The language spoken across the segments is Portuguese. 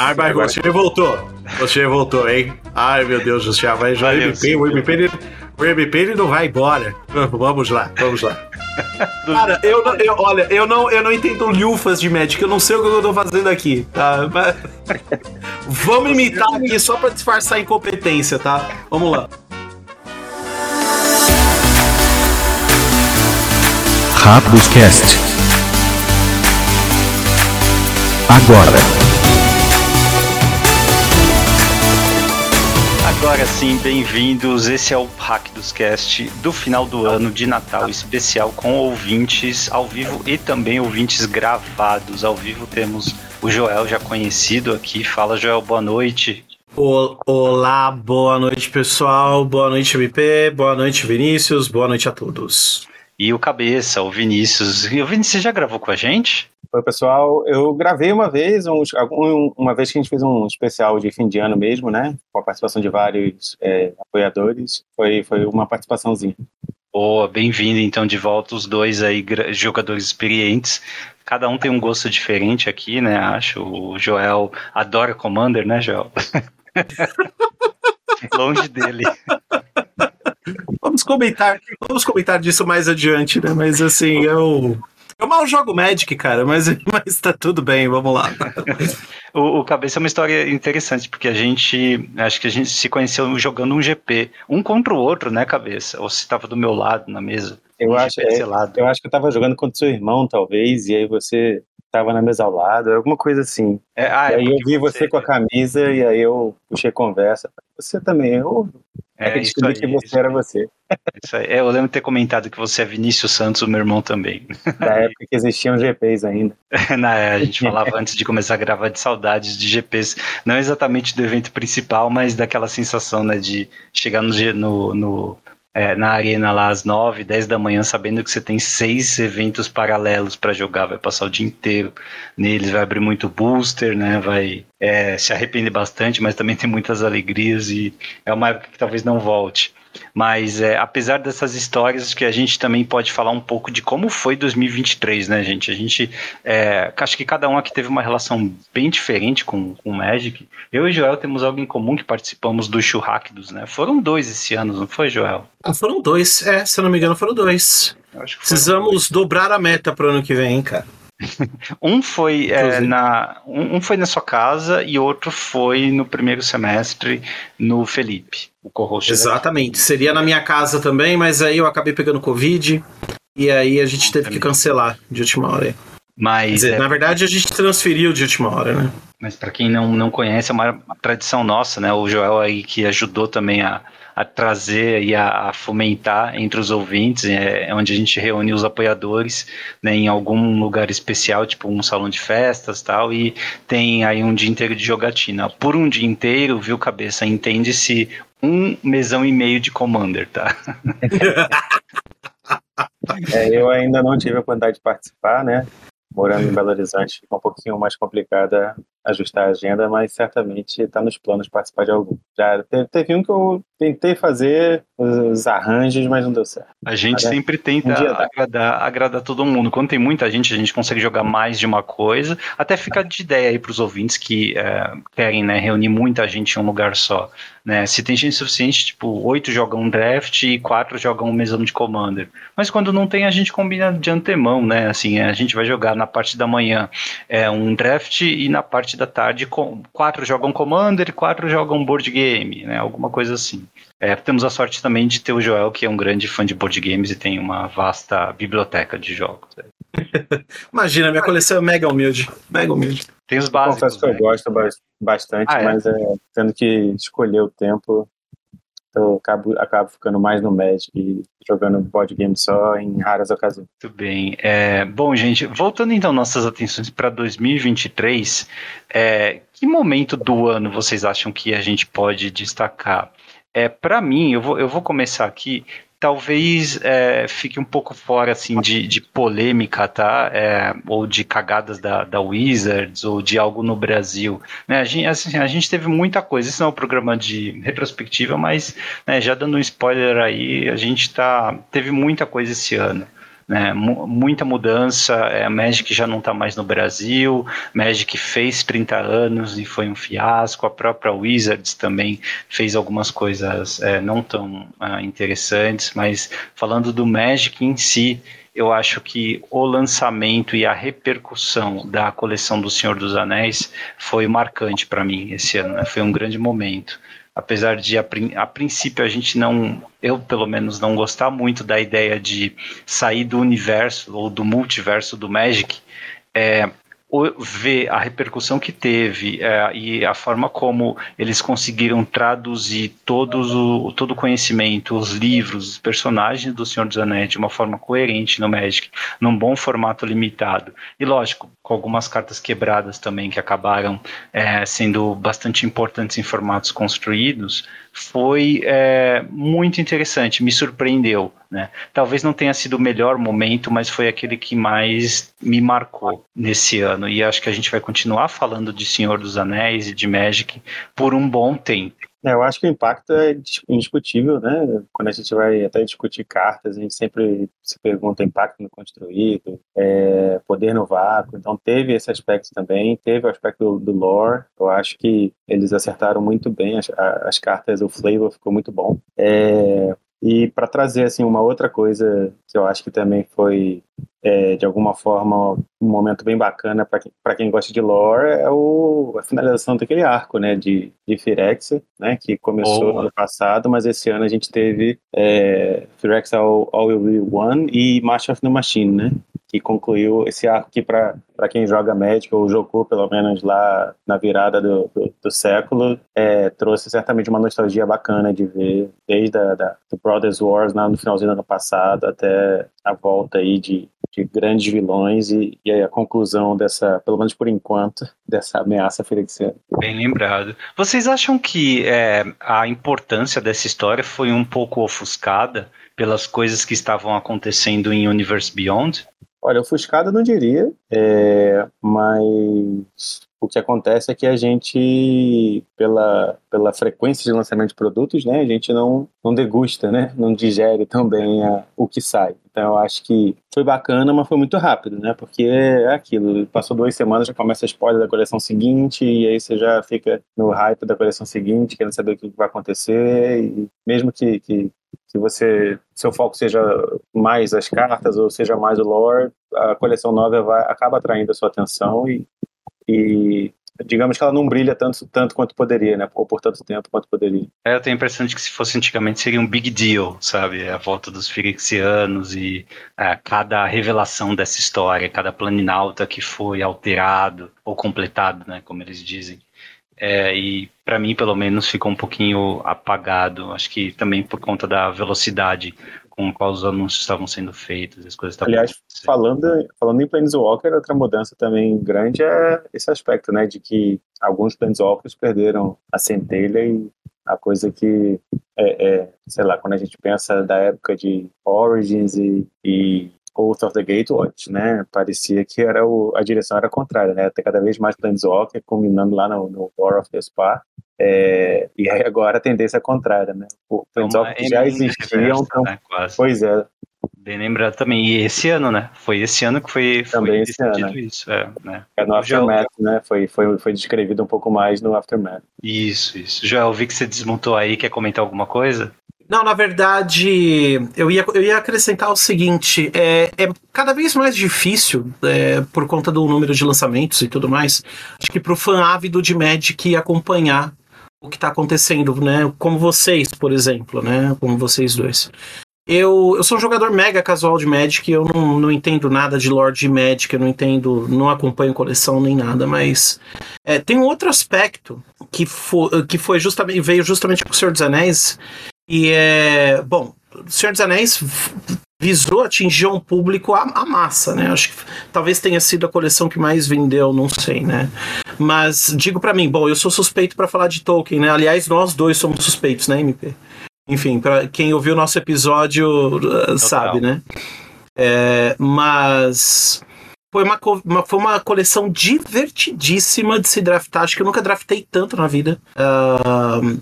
Ai, mas Agora... você voltou. Você voltou, hein? Ai, meu Deus do céu. Mas Valeu, o MP, o MP, ele, o MP ele não vai embora. Vamos lá, vamos lá. Cara, eu, não, eu, olha, eu não, eu não entendo lufas de Magic, eu não sei o que eu tô fazendo aqui, tá? Mas... Vamos imitar aqui só pra disfarçar a incompetência, tá? Vamos lá. Rápidos Cast. Agora. Agora sim, bem-vindos. Esse é o Hack dos Cast do final do ano de Natal especial com ouvintes ao vivo e também ouvintes gravados. Ao vivo temos o Joel já conhecido aqui. Fala, Joel, boa noite. Olá, boa noite, pessoal. Boa noite, MP. Boa noite, Vinícius. Boa noite a todos. E o Cabeça, o Vinícius. E o Vinícius já gravou com a gente? Oi, pessoal. Eu gravei uma vez, um, uma vez que a gente fez um especial de fim de ano mesmo, né? Com a participação de vários é, apoiadores. Foi, foi uma participaçãozinha. Boa, bem-vindo então de volta os dois aí jogadores experientes. Cada um tem um gosto diferente aqui, né? Acho. O Joel adora Commander, né, Joel? Longe dele. Vamos comentar, vamos comentar disso mais adiante, né? Mas assim, eu eu mal jogo Magic, cara, mas, mas tá tudo bem, vamos lá. o, o, Cabeça é uma história interessante, porque a gente, acho que a gente se conheceu jogando um GP, um contra o outro, né, Cabeça? Ou se estava do meu lado na mesa. Eu, um acho, é, eu acho que eu tava jogando contra seu irmão, talvez, e aí você tava na mesa ao lado, alguma coisa assim. É, ah, e é aí eu vi você, você com a camisa e aí eu puxei conversa. Você também, eu é, é aí, que você isso era você. Isso aí. É, eu lembro de ter comentado que você é Vinícius Santos, o meu irmão também. Na época que existiam GPs ainda. Na, a gente falava antes de começar a gravar de saudades de GPs. Não exatamente do evento principal, mas daquela sensação né, de chegar no, no, no é, na arena lá às 9, 10 da manhã, sabendo que você tem seis eventos paralelos para jogar, vai passar o dia inteiro neles, vai abrir muito booster, né? Vai é, se arrepender bastante, mas também tem muitas alegrias e é uma época que talvez não volte. Mas é, apesar dessas histórias, que a gente também pode falar um pouco de como foi 2023, né, gente? A gente é, acho que cada um aqui teve uma relação bem diferente com, com o Magic. Eu e o Joel temos algo em comum que participamos do Churracdos, né? Foram dois esse ano, não foi, Joel? Ah, foram dois, é, se eu não me engano, foram dois. Precisamos dois. dobrar a meta pro ano que vem, cara. um foi é, na um, um, foi na sua casa e outro foi no primeiro semestre no Felipe, o co Exatamente. Seria na minha casa também, mas aí eu acabei pegando Covid e aí a gente teve que cancelar de última hora. Mas dizer, é... na verdade a gente transferiu de última hora, né? Mas para quem não, não conhece, é uma tradição nossa, né? O Joel aí que ajudou também a a trazer e a, a, fomentar entre os ouvintes, é, é, onde a gente reúne os apoiadores né, em algum lugar especial, tipo um salão de festas tal, e tem aí um dia inteiro de jogatina. Por um dia inteiro, viu, cabeça, entende-se um mesão e meio de Commander, tá? É, eu ainda não tive a oportunidade de participar, né? Morando em Belo Horizonte, fica um pouquinho mais complicada ajustar a agenda, mas certamente está nos planos participar de algum. Já teve, teve, um que eu tentei fazer os arranjos, mas não deu certo. A gente sempre tenta um agradar, agradar todo mundo. Quando tem muita gente, a gente consegue jogar mais de uma coisa. Até fica de ideia aí para os ouvintes que é, querem né, reunir muita gente em um lugar só. Né? Se tem gente suficiente, tipo, oito jogam um draft e quatro jogam um mesão de Commander. Mas quando não tem, a gente combina de antemão, né? Assim, a gente vai jogar na parte da manhã é, um draft e na parte da tarde com, quatro jogam Commander e quatro jogam board game, né? Alguma coisa assim. É, temos a sorte também de ter o Joel, que é um grande fã de board games e tem uma vasta biblioteca de jogos. Imagina, minha coleção é mega humilde. Mega humilde. Tem os básicos. Confesso que eu né? gosto bastante, ah, é? mas é, tendo que escolher o tempo, eu acabo, acabo ficando mais no Magic e jogando board game só em raras ocasiões. Muito bem. É, bom, gente, voltando então nossas atenções para 2023, é, que momento do ano vocês acham que a gente pode destacar? É, para mim, eu vou, eu vou começar aqui talvez é, fique um pouco fora assim de, de polêmica, tá? É, ou de cagadas da, da Wizards ou de algo no Brasil. Né? A, gente, assim, a gente teve muita coisa. Isso não é um programa de retrospectiva, mas né, já dando um spoiler aí, a gente tá teve muita coisa esse ano. Né? muita mudança. É, Magic já não está mais no Brasil, Magic fez 30 anos e foi um fiasco. A própria Wizards também fez algumas coisas é, não tão uh, interessantes, mas falando do Magic em si, eu acho que o lançamento e a repercussão da coleção do Senhor dos Anéis foi marcante para mim esse ano, né? foi um grande momento. Apesar de a, a, princípio a gente não, eu pelo menos não gostar muito da ideia de sair do universo ou do multiverso do Magic, é, ver a repercussão que teve é, e a forma como eles conseguiram traduzir todos o, todo o conhecimento, os livros, os personagens do Senhor dos Anéis de uma forma coerente no Magic, num bom formato limitado. E lógico, com algumas cartas quebradas também que acabaram é, sendo bastante importantes em formatos construídos, foi é, muito interessante, me surpreendeu. Né? Talvez não tenha sido o melhor momento, mas foi aquele que mais me marcou nesse ano. E acho que a gente vai continuar falando de Senhor dos Anéis e de Magic por um bom tempo. É, eu acho que o impacto é indiscutível, né? Quando a gente vai até discutir cartas, a gente sempre se pergunta impacto no construído, é, poder no vácuo. Então teve esse aspecto também, teve o aspecto do, do lore. Eu acho que eles acertaram muito bem as, as cartas, o flavor ficou muito bom. É, e para trazer assim uma outra coisa que eu acho que também foi é, de alguma forma um momento bem bacana para quem, quem gosta de lore é o, a finalização daquele arco, né, de, de Firex, né, que começou oh. ano passado, mas esse ano a gente teve é, Firex All, All Will Be One e March of the Machine, né, que concluiu esse arco que para quem joga Magic ou jogou pelo menos lá na virada do, do, do século, é, trouxe certamente uma nostalgia bacana de ver desde a, da, do Brothers Wars lá no finalzinho do ano passado até a volta aí de, de grandes vilões e, e a conclusão dessa, pelo menos por enquanto, dessa ameaça ferexiana. Bem lembrado. Vocês acham que é, a importância dessa história foi um pouco ofuscada pelas coisas que estavam acontecendo em Universe Beyond? Olha, ofuscada não diria, é, mas o que acontece é que a gente, pela, pela frequência de lançamento de produtos, né, a gente não, não degusta, né, não digere tão bem a, o que sai. Então eu acho que foi bacana, mas foi muito rápido, né, porque é aquilo, passou duas semanas, já começa a spoiler da coleção seguinte, e aí você já fica no hype da coleção seguinte, querendo saber o que vai acontecer, e mesmo que, que que você seu foco seja mais as cartas ou seja mais o lore, a coleção nova vai, acaba atraindo a sua atenção e, e digamos que ela não brilha tanto, tanto quanto poderia, né? Ou por tanto tempo quanto poderia. É, eu tenho a impressão de que se fosse antigamente seria um big deal, sabe? A volta dos Firexianos e é, cada revelação dessa história, cada planinauta que foi alterado ou completado, né? Como eles dizem. É, e para mim, pelo menos, ficou um pouquinho apagado. Acho que também por conta da velocidade com qual os anúncios estavam sendo feitos, as coisas estavam Aliás, falando, falando em Planeswalker, outra mudança também grande é esse aspecto, né, de que alguns Planeswalkers perderam a centelha e a coisa que, é, é, sei lá, quando a gente pensa da época de Origins e, e Oath of the Gatewatch, né? Parecia que era o, a direção era contrária, né? Ter cada vez mais Planeswalker combinando lá no, no War of the Spa. É, e aí agora a tendência é contrária, né? O Planeswalker já existiam, então, né? pois é. Bem lembrado também. E esse ano, né? Foi esse ano que foi, também esse ano. isso. É, né? é no Aftermath, né? Foi, foi, foi descrevido um pouco mais no Aftermath. Isso, isso. Já vi que você desmontou aí, quer comentar alguma coisa? Não, na verdade, eu ia, eu ia acrescentar o seguinte: é, é cada vez mais difícil, é, por conta do número de lançamentos e tudo mais, acho que para o fã ávido de Magic acompanhar o que está acontecendo, né? Como vocês, por exemplo, né? Como vocês dois. Eu, eu sou um jogador mega casual de Magic, eu não, não entendo nada de Lord de Magic, eu não entendo, não acompanho coleção nem nada, mas é, tem um outro aspecto que, foi, que foi justamente, veio justamente com o Senhor dos Anéis, e é. Bom, o Senhor dos Anéis visou atingir um público a, a, massa, né? Acho que talvez tenha sido a coleção que mais vendeu, não sei, né? Mas digo para mim, bom, eu sou suspeito para falar de Tolkien, né? Aliás, nós dois somos suspeitos, né, MP? Enfim, para quem ouviu o nosso episódio uh, sabe, né? É, mas foi uma, uma, foi uma coleção divertidíssima de se draftar. Acho que eu nunca draftei tanto na vida. Uh,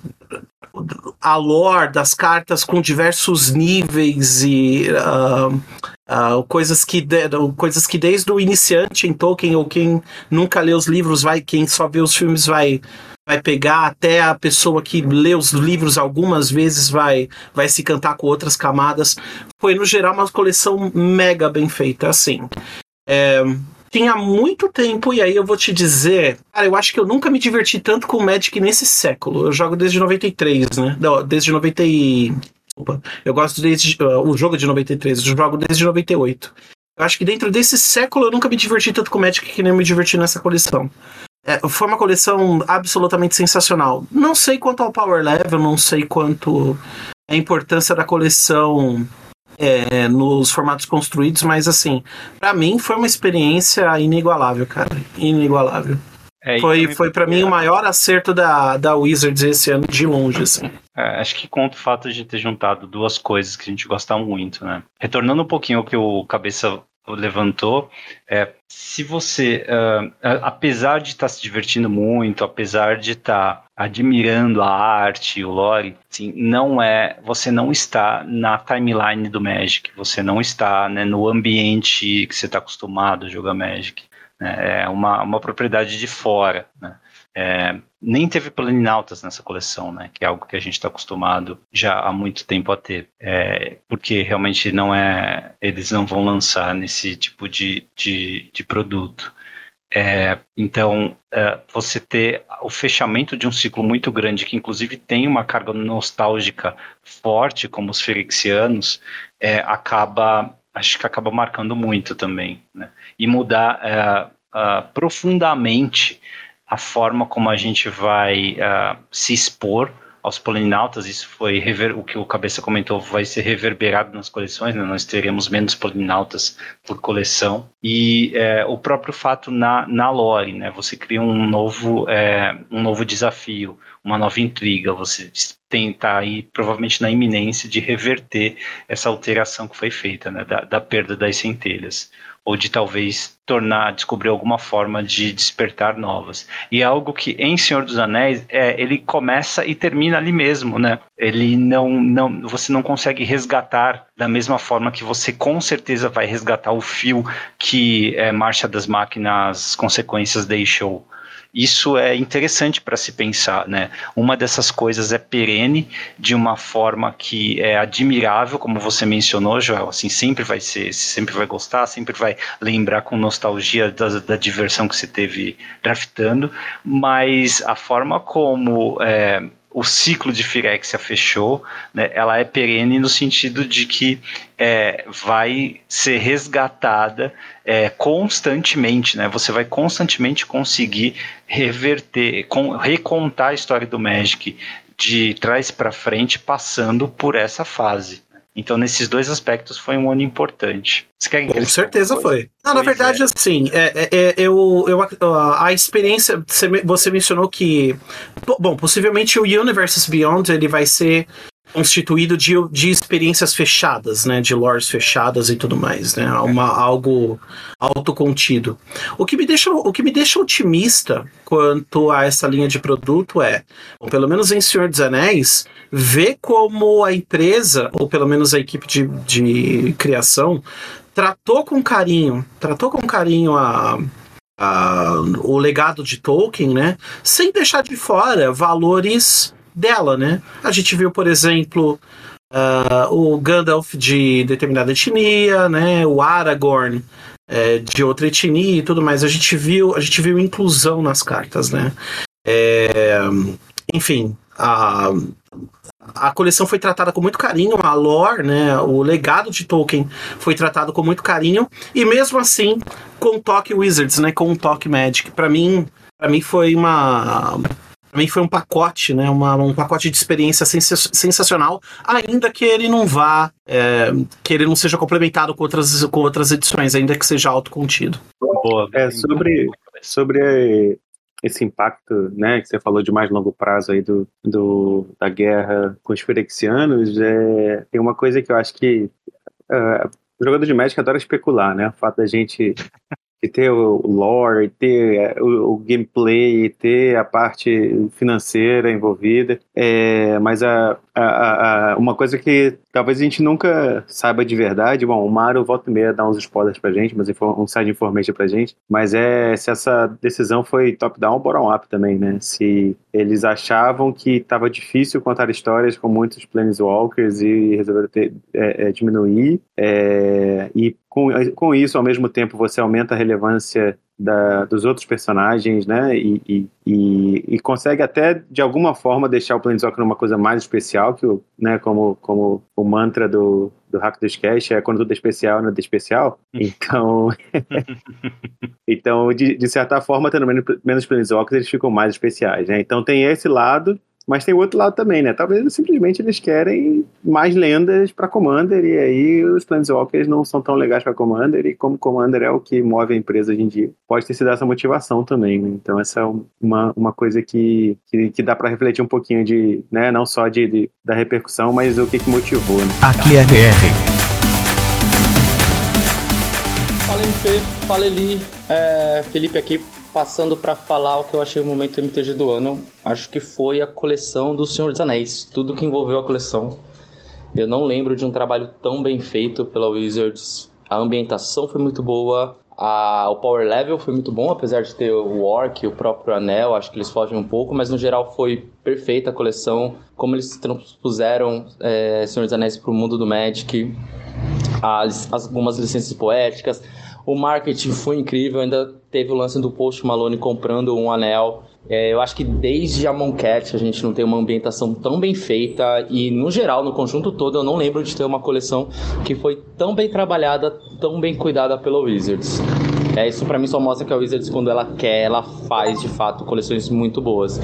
a lore das cartas com diversos níveis e uh, Uh, coisas, que de, coisas que desde o iniciante em Tolkien, ou quem nunca lê os livros, vai, quem só vê os filmes vai, vai pegar, até a pessoa que lê os livros algumas vezes vai, vai se cantar com outras camadas. Foi, no geral, uma coleção mega bem feita, assim. É, tinha muito tempo, e aí eu vou te dizer, cara, eu acho que eu nunca me diverti tanto com Magic nesse século. Eu jogo desde 93, né? Não, desde 90 e... Desculpa. Eu gosto desde. Uh, o jogo é de 93, eu jogo desde 98. Eu acho que dentro desse século eu nunca me diverti tanto com Magic que nem me diverti nessa coleção. É, foi uma coleção absolutamente sensacional. Não sei quanto ao power level, não sei quanto a importância da coleção é, nos formatos construídos, mas assim, para mim foi uma experiência inigualável, cara. Inigualável. É, foi foi para mim o maior acerto da, da Wizards esse ano de longe, assim. É, acho que conta o fato de ter juntado duas coisas que a gente gosta muito, né? Retornando um pouquinho ao que o Cabeça levantou, é, se você, uh, apesar de estar tá se divertindo muito, apesar de estar tá admirando a arte, o lore, assim, não é, você não está na timeline do Magic, você não está né, no ambiente que você está acostumado a jogar Magic. Né, é uma, uma propriedade de fora. Né? É, nem teve planinautas nessa coleção, né? Que é algo que a gente está acostumado já há muito tempo a ter. É, porque realmente não é. Eles não vão lançar nesse tipo de, de, de produto. É, então, é, você ter o fechamento de um ciclo muito grande, que inclusive tem uma carga nostálgica forte, como os Ferexianos, é, acaba, acho que acaba marcando muito também. Né? E mudar é, profundamente a forma como a gente vai uh, se expor aos polinautas, isso foi o que o Cabeça comentou, vai ser reverberado nas coleções, né? nós teremos menos polinautas por coleção, e é, o próprio fato na, na lore, né? você cria um novo, é, um novo desafio, uma nova intriga, você tem tá aí provavelmente na iminência de reverter essa alteração que foi feita, né? da, da perda das centelhas ou de talvez tornar, descobrir alguma forma de despertar novas. E é algo que em Senhor dos Anéis é, ele começa e termina ali mesmo, né? Ele não, não, você não consegue resgatar da mesma forma que você com certeza vai resgatar o fio que é, Marcha das Máquinas Consequências deixou isso é interessante para se pensar, né? Uma dessas coisas é perene de uma forma que é admirável, como você mencionou, Joel, assim, sempre vai ser, sempre vai gostar, sempre vai lembrar com nostalgia da, da diversão que você teve draftando, mas a forma como é, o ciclo de Firexia fechou, né, ela é perene no sentido de que é, vai ser resgatada é, constantemente, né? Você vai constantemente conseguir reverter, com, recontar a história do Magic de trás para frente, passando por essa fase. Então, nesses dois aspectos, foi um ano importante. Com certeza foi. Não, na verdade, é. assim, é, é, é, eu, eu, a experiência, você mencionou que, bom, possivelmente o Universes Beyond ele vai ser constituído de, de experiências fechadas, né, de lores fechadas e tudo mais, né, uma, algo autocontido. O que me deixa, o que me deixa otimista quanto a essa linha de produto é, ou pelo menos em Senhor dos Anéis, ver como a empresa, ou pelo menos a equipe de, de criação, tratou com carinho, tratou com carinho a, a, o legado de Tolkien, né, sem deixar de fora valores dela, né? A gente viu, por exemplo, uh, o Gandalf de determinada etnia, né? O Aragorn é, de outra etnia e tudo mais. A gente viu, a gente viu inclusão nas cartas, né? É, enfim, a, a coleção foi tratada com muito carinho, a lore, né, o legado de Tolkien foi tratado com muito carinho e mesmo assim com toque Wizards, né, com um toque Magic. Para mim, para mim foi uma também foi um pacote, né? Uma, um pacote de experiência sensacional, ainda que ele não vá, é, que ele não seja complementado com outras, com outras edições, ainda que seja autocontido. Boa. É, sobre, sobre esse impacto, né, que você falou de mais longo prazo aí do, do da guerra com os Ferexianos, é, tem uma coisa que eu acho que uh, o jogador de Magic adora especular, né? O fato da gente de ter o lore, ter é, o, o, gameplay, ter a parte financeira envolvida. É, mas a, a, a, uma coisa que talvez a gente nunca saiba de verdade, bom, o Mario volta e meia dá uns spoilers pra gente, mas um side information pra gente, mas é se essa decisão foi top-down ou bottom-up também, né? Se eles achavam que estava difícil contar histórias com muitos Planeswalkers e resolveram ter, é, é, diminuir, é, e com, com isso, ao mesmo tempo, você aumenta a relevância da, dos outros personagens, né? E, e, e, e, consegue até de alguma forma deixar o Planeswalker numa coisa mais especial, que o, né? Como, como o mantra do, do Hack dos Cash é quando tudo é especial, nada é especial. Então, então de, de certa forma, tendo menos, menos Planeswalkers, eles ficam mais especiais, né? Então tem esse lado mas tem o outro lado também, né? Talvez simplesmente eles querem mais lendas para Commander e aí os Planeswalkers não são tão legais para Commander e como Commander é o que move a empresa hoje em dia, pode ter sido essa motivação também, né? Então essa é uma, uma coisa que, que, que dá para refletir um pouquinho de, né? Não só de, de da repercussão, mas o que, que motivou, né? Aqui é BR. Fala MP, fala Eli, é, Felipe aqui passando para falar o que eu achei o momento MTG do ano, acho que foi a coleção do Senhor dos Anéis, tudo que envolveu a coleção. Eu não lembro de um trabalho tão bem feito pela Wizards. A ambientação foi muito boa, a, o power level foi muito bom, apesar de ter o Orc, o próprio Anel, acho que eles fogem um pouco, mas no geral foi perfeita a coleção. Como eles transpuseram é, Senhor dos Anéis para o mundo do Magic, as, algumas licenças poéticas, o marketing foi incrível, ainda teve o lance do Post Malone comprando um anel. É, eu acho que desde a Moncat a gente não tem uma ambientação tão bem feita e, no geral, no conjunto todo, eu não lembro de ter uma coleção que foi tão bem trabalhada, tão bem cuidada pela Wizards. É, isso para mim só mostra que a Wizards, quando ela quer, ela faz de fato coleções muito boas.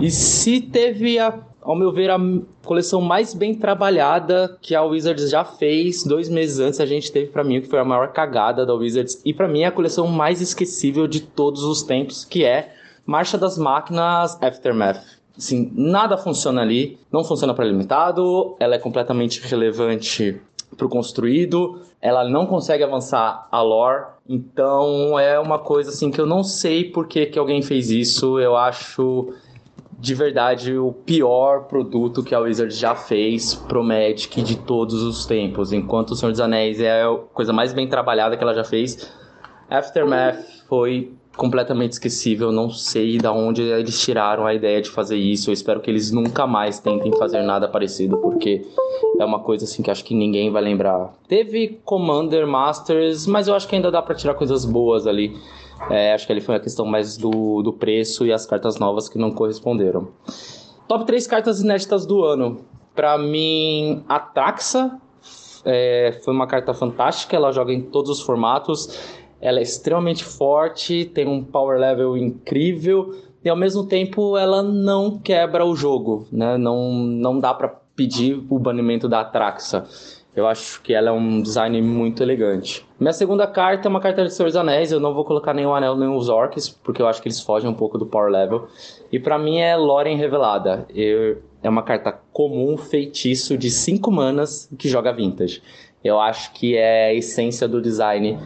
E se teve a ao meu ver, a coleção mais bem trabalhada que a Wizards já fez. Dois meses antes a gente teve para mim que foi a maior cagada da Wizards. E para mim é a coleção mais esquecível de todos os tempos, que é Marcha das Máquinas Aftermath. Assim, nada funciona ali, não funciona para limitado, ela é completamente relevante para o construído, ela não consegue avançar a lore, então é uma coisa assim que eu não sei por que, que alguém fez isso, eu acho de verdade o pior produto que a Wizard já fez pro Magic de todos os tempos. Enquanto o Senhor dos Anéis é a coisa mais bem trabalhada que ela já fez, Aftermath foi completamente esquecível. Não sei de onde eles tiraram a ideia de fazer isso. Eu espero que eles nunca mais tentem fazer nada parecido, porque é uma coisa assim que acho que ninguém vai lembrar. Teve Commander Masters, mas eu acho que ainda dá para tirar coisas boas ali. É, acho que ali foi a questão mais do, do preço e as cartas novas que não corresponderam. Top 3 cartas inéditas do ano. Para mim, a Taxa é, foi uma carta fantástica. Ela joga em todos os formatos. Ela é extremamente forte, tem um power level incrível e ao mesmo tempo ela não quebra o jogo, né? Não, não dá para pedir o banimento da Atraxa. Eu acho que ela é um design muito elegante. Minha segunda carta é uma carta de Senhor dos Anéis. Eu não vou colocar o Anel nem os Orcs, porque eu acho que eles fogem um pouco do power level. E para mim é Loren Revelada. Eu, é uma carta comum, feitiço de 5 manas que joga vintage. Eu acho que é a essência do design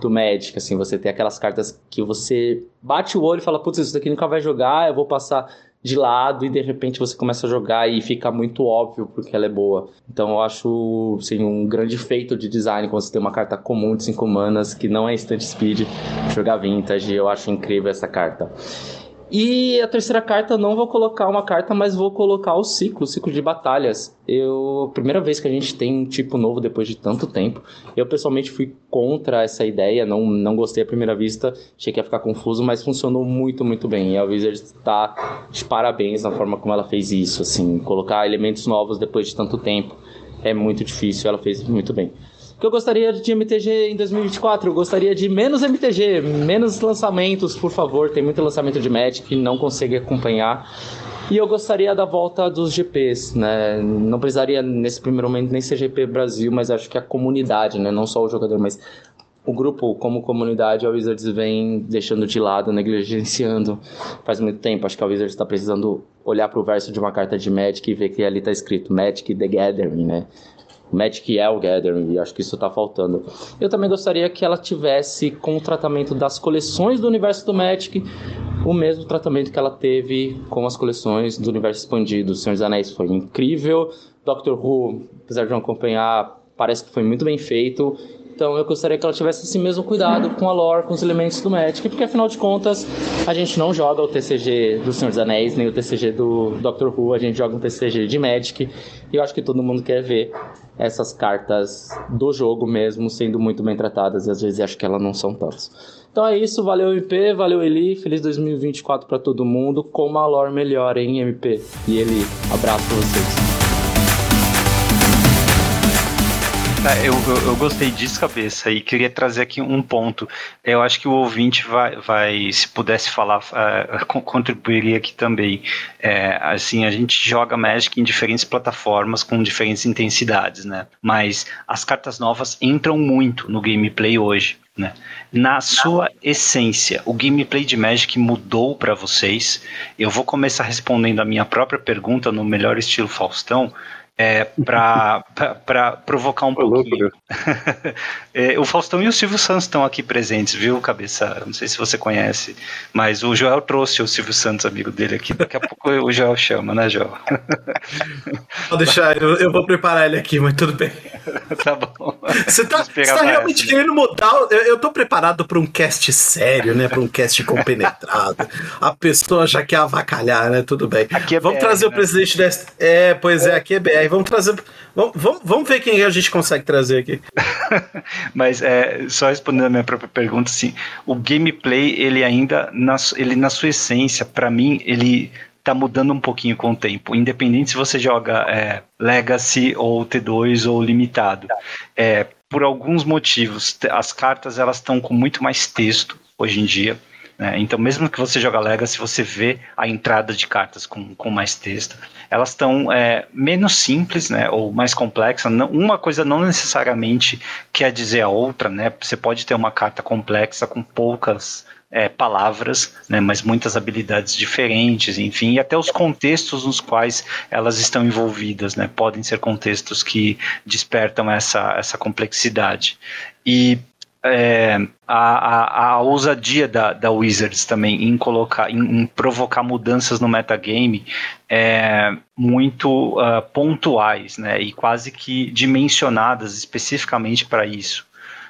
do Magic, assim, você tem aquelas cartas que você bate o olho e fala, putz, isso daqui nunca vai jogar, eu vou passar de lado e de repente você começa a jogar e fica muito óbvio porque ela é boa. Então eu acho assim, um grande feito de design quando você tem uma carta comum de 5 manas que não é instant speed, jogar vintage, eu acho incrível essa carta. E a terceira carta, não vou colocar uma carta, mas vou colocar o ciclo, o ciclo de batalhas. Eu, primeira vez que a gente tem um tipo novo depois de tanto tempo. Eu pessoalmente fui contra essa ideia, não, não gostei à primeira vista, achei que ia ficar confuso, mas funcionou muito, muito bem. E a Wizard está de parabéns na forma como ela fez isso, assim, colocar elementos novos depois de tanto tempo é muito difícil, ela fez muito bem que eu gostaria de MTG em 2024. Eu gostaria de menos MTG, menos lançamentos, por favor. Tem muito lançamento de Magic não consegue acompanhar. E eu gostaria da volta dos GPs, né? Não precisaria nesse primeiro momento nem ser GP Brasil, mas acho que a comunidade, né? Não só o jogador, mas o grupo como comunidade, a Wizards vem deixando de lado, negligenciando faz muito tempo. Acho que a Wizards está precisando olhar para o verso de uma carta de Magic e ver que ali está escrito Magic the Gathering, né? Magic é o Gathering, e acho que isso tá faltando. Eu também gostaria que ela tivesse, com o tratamento das coleções do universo do Magic, o mesmo tratamento que ela teve com as coleções do universo expandido. Senhor dos Anéis foi incrível, Doctor Who, apesar de não acompanhar, parece que foi muito bem feito. Então eu gostaria que ela tivesse esse mesmo cuidado com a lore, com os elementos do Magic, porque afinal de contas a gente não joga o TCG do Senhor dos Anéis, nem o TCG do Doctor Who, a gente joga um TCG de Magic. E eu acho que todo mundo quer ver essas cartas do jogo mesmo sendo muito bem tratadas, e às vezes acho que elas não são tantas. Então é isso, valeu MP, valeu Eli, feliz 2024 para todo mundo, com uma lore melhor, hein, MP? E Eli, abraço pra vocês. Eu, eu, eu, gostei disso, cabeça, e queria trazer aqui um ponto. Eu acho que o ouvinte vai, vai se pudesse falar, uh, contribuiria aqui também. É, assim, a gente joga Magic em diferentes plataformas com diferentes intensidades, né? Mas as cartas novas entram muito no gameplay hoje. Né? Na sua essência, o gameplay de Magic mudou para vocês? Eu vou começar respondendo a minha própria pergunta no melhor estilo Faustão é, para provocar um pouquinho. é, o Faustão e o Silvio Santos estão aqui presentes, viu, cabeça? Não sei se você conhece, mas o Joel trouxe o Silvio Santos, amigo dele aqui. Daqui a pouco o Joel chama, né, Joel? Pode deixar, eu, eu, vou preparar ele aqui, mas tudo bem. tá bom. Você tá, você tá realmente essa, querendo mudar? Eu, eu tô preparado para um cast sério, né? Para um cast compenetrado. A pessoa já quer avacalhar, né? Tudo bem. É Vamos BR, trazer né? o presidente dessa. É, pois é, aqui é BR. Vamos trazer. Vamos, vamos, vamos ver quem a gente consegue trazer aqui. Mas é, só respondendo a minha própria pergunta, assim, o gameplay, ele ainda, na, ele na sua essência, para mim, ele tá mudando um pouquinho com o tempo, independente se você joga é, Legacy ou T2 ou limitado. É, por alguns motivos, as cartas elas estão com muito mais texto hoje em dia. Né? Então, mesmo que você joga Legacy, você vê a entrada de cartas com, com mais texto. Elas estão é, menos simples, né? Ou mais complexas. uma coisa não necessariamente quer dizer a outra, né? Você pode ter uma carta complexa com poucas é, palavras, né, mas muitas habilidades diferentes, enfim, e até os contextos nos quais elas estão envolvidas, né, podem ser contextos que despertam essa, essa complexidade. E é, a, a, a, ousadia da, da Wizards também em colocar, em, em provocar mudanças no metagame é, muito uh, pontuais, né, e quase que dimensionadas especificamente para isso.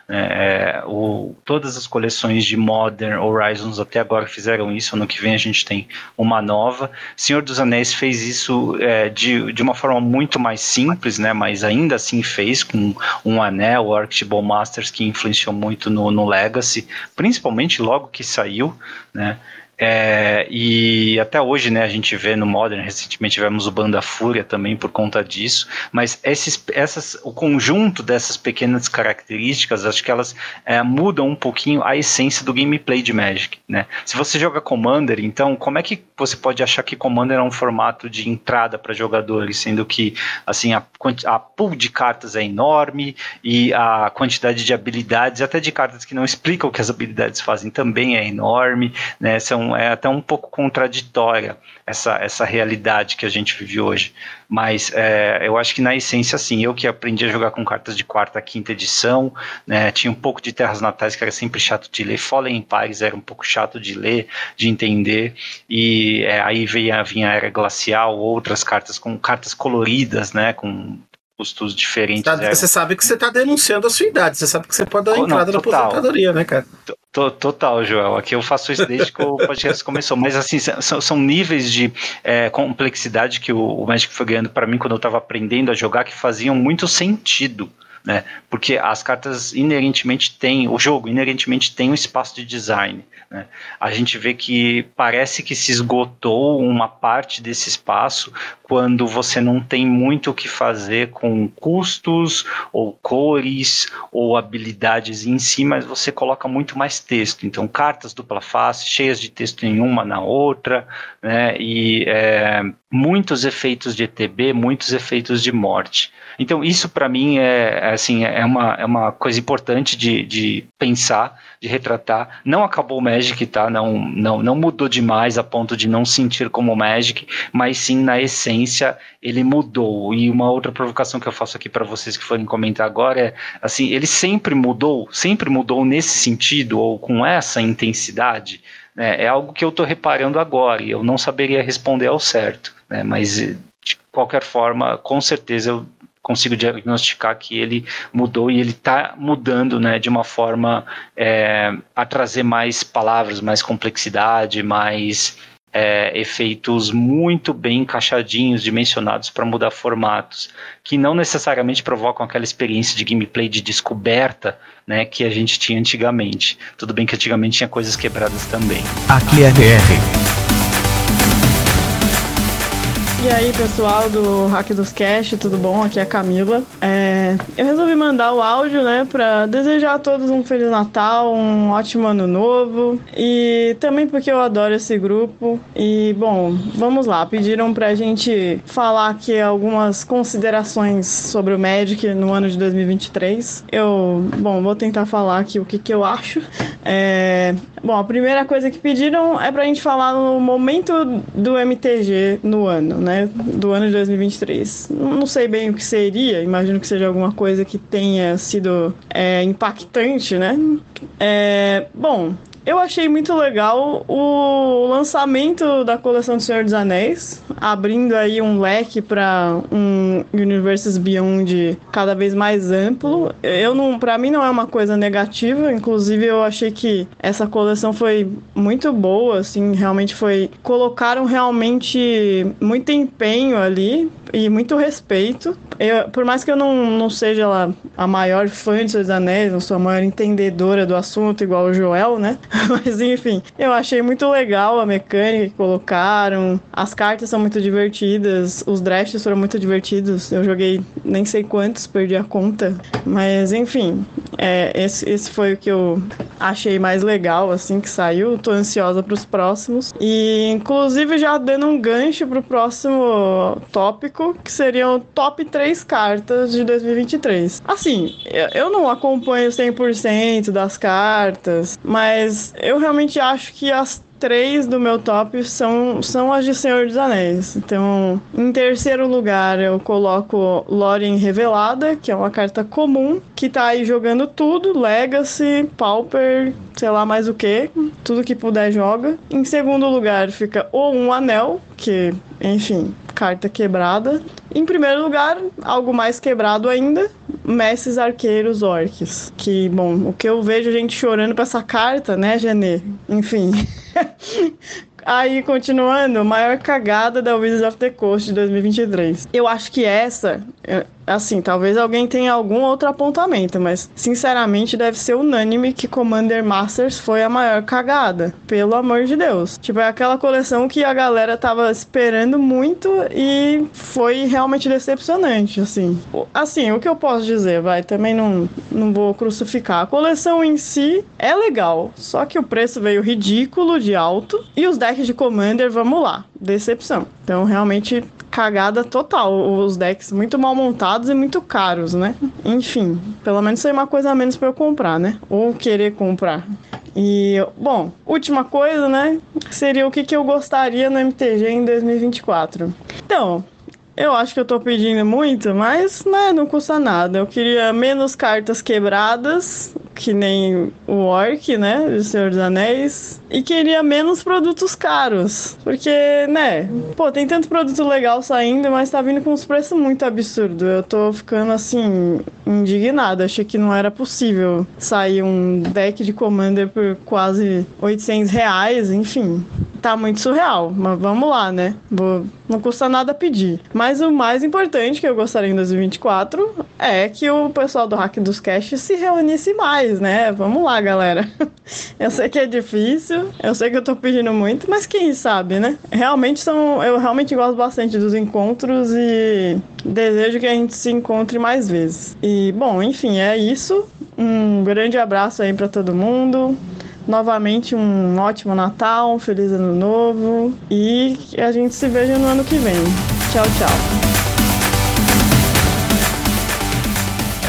É, é, o, todas as coleções de Modern Horizons até agora fizeram isso. Ano que vem a gente tem uma nova. Senhor dos Anéis fez isso é, de, de uma forma muito mais simples, né? Mas ainda assim fez com um anel, o Archibald Masters, que influenciou muito no, no Legacy, principalmente logo que saiu, né? É, e até hoje, né, a gente vê no Modern, recentemente tivemos o Banda Fúria também por conta disso, mas esses, essas, o conjunto dessas pequenas características, acho que elas é, mudam um pouquinho a essência do gameplay de Magic, né? Se você joga Commander, então, como é que você pode achar que Commander é um formato de entrada para jogadores, sendo que, assim, a, a pool de cartas é enorme e a quantidade de habilidades, até de cartas que não explicam o que as habilidades fazem, também é enorme, né? São é até um pouco contraditória essa, essa realidade que a gente vive hoje. Mas é, eu acho que na essência, sim, eu que aprendi a jogar com cartas de quarta, quinta edição, né, tinha um pouco de Terras Natais que era sempre chato de ler, Fallen Empires era um pouco chato de ler, de entender, e é, aí veio, vinha a Era Glacial, outras cartas com cartas coloridas, né, com custos diferentes. Tá, você sabe que você está denunciando a sua idade, você sabe que você pode dar oh, entrada não, na aposentadoria, né, cara? Total, Joel. Aqui eu faço isso desde que o podcast começou. Mas, assim, são, são níveis de é, complexidade que o, o Magic foi ganhando para mim quando eu estava aprendendo a jogar que faziam muito sentido né? Porque as cartas inerentemente têm, o jogo inerentemente tem um espaço de design. Né? A gente vê que parece que se esgotou uma parte desse espaço quando você não tem muito o que fazer com custos ou cores ou habilidades em si, mas você coloca muito mais texto. Então, cartas dupla face, cheias de texto em uma na outra, né? E é, muitos efeitos de ETB, muitos efeitos de morte. Então, isso para mim é, assim, é uma, é uma coisa importante de, de pensar, de retratar. Não acabou o Magic, tá? Não, não, não mudou demais a ponto de não sentir como Magic, mas sim, na essência, ele mudou. E uma outra provocação que eu faço aqui para vocês que forem comentar agora é, assim, ele sempre mudou, sempre mudou nesse sentido, ou com essa intensidade, né? É algo que eu estou reparando agora e eu não saberia responder ao certo, né? Mas de qualquer forma, com certeza eu consigo diagnosticar que ele mudou e ele está mudando né, de uma forma é, a trazer mais palavras, mais complexidade, mais é, efeitos muito bem encaixadinhos, dimensionados para mudar formatos, que não necessariamente provocam aquela experiência de gameplay de descoberta né, que a gente tinha antigamente. Tudo bem que antigamente tinha coisas quebradas também. Aqui é BR. E aí, pessoal do Hack dos Cash, tudo bom? Aqui é a Camila. É, eu resolvi mandar o áudio, né, para desejar a todos um Feliz Natal, um ótimo Ano Novo e também porque eu adoro esse grupo. E, bom, vamos lá. Pediram pra gente falar aqui algumas considerações sobre o Magic no ano de 2023. Eu, bom, vou tentar falar aqui o que, que eu acho. É, bom, a primeira coisa que pediram é pra gente falar no momento do MTG no ano, né? Né, do ano de 2023. Não sei bem o que seria, imagino que seja alguma coisa que tenha sido é, impactante, né? É, bom, eu achei muito legal o lançamento da coleção do Senhor dos Anéis, abrindo aí um leque para um Universes Beyond cada vez mais amplo. Eu não, para mim não é uma coisa negativa, inclusive eu achei que essa coleção foi muito boa, assim, realmente foi colocaram realmente muito empenho ali e muito respeito. Eu, por mais que eu não, não seja lá a maior fã de Senhor dos Anéis, não sou a maior entendedora do assunto igual o Joel, né? Mas enfim, eu achei muito legal a mecânica que colocaram. As cartas são muito divertidas, os drafts foram muito divertidos. Eu joguei nem sei quantos, perdi a conta. Mas enfim, é, esse, esse foi o que eu achei mais legal, assim, que saiu. Tô ansiosa pros próximos. E inclusive já dando um gancho pro próximo tópico, que seriam top 3 cartas de 2023. Assim, eu não acompanho 100% das cartas, mas eu realmente acho que as três do meu top são, são as de Senhor dos Anéis. Então, em terceiro lugar, eu coloco Lórien Revelada, que é uma carta comum, que tá aí jogando tudo: Legacy, Pauper, sei lá mais o que, tudo que puder joga. Em segundo lugar, fica O Um Anel, que, enfim, carta quebrada. Em primeiro lugar, algo mais quebrado ainda, Messes Arqueiros Orcs. Que, bom, o que eu vejo gente chorando pra essa carta, né, Genê? Enfim. Aí, continuando, maior cagada da Wizards of the Coast de 2023. Eu acho que essa Assim, talvez alguém tenha algum outro apontamento, mas sinceramente deve ser unânime que Commander Masters foi a maior cagada. Pelo amor de Deus. Tipo, é aquela coleção que a galera tava esperando muito e foi realmente decepcionante, assim. Assim, o que eu posso dizer, vai, também não, não vou crucificar. A coleção em si é legal, só que o preço veio ridículo de alto e os decks de Commander, vamos lá, decepção. Então, realmente cagada total. Os decks muito mal montados e muito caros, né? Enfim, pelo menos foi uma coisa a menos para eu comprar, né? Ou querer comprar. E, bom, última coisa, né? Seria o que, que eu gostaria no MTG em 2024. Então, eu acho que eu tô pedindo muito, mas né, não custa nada. Eu queria menos cartas quebradas, que nem o Orc, né? Do Senhor dos Anéis. E queria menos produtos caros. Porque, né? Pô, tem tanto produto legal saindo, mas tá vindo com uns preços muito absurdos. Eu tô ficando assim, indignada. Achei que não era possível sair um deck de Commander por quase 800 reais, enfim tá muito surreal, mas vamos lá, né? Vou, não custa nada pedir. Mas o mais importante que eu gostaria em 2024 é que o pessoal do Hack dos Cash se reunisse mais, né? Vamos lá, galera. Eu sei que é difícil, eu sei que eu tô pedindo muito, mas quem sabe, né? Realmente são, eu realmente gosto bastante dos encontros e desejo que a gente se encontre mais vezes. E bom, enfim, é isso. Um grande abraço aí para todo mundo. Novamente um ótimo Natal, um feliz ano novo e a gente se veja no ano que vem. Tchau, tchau.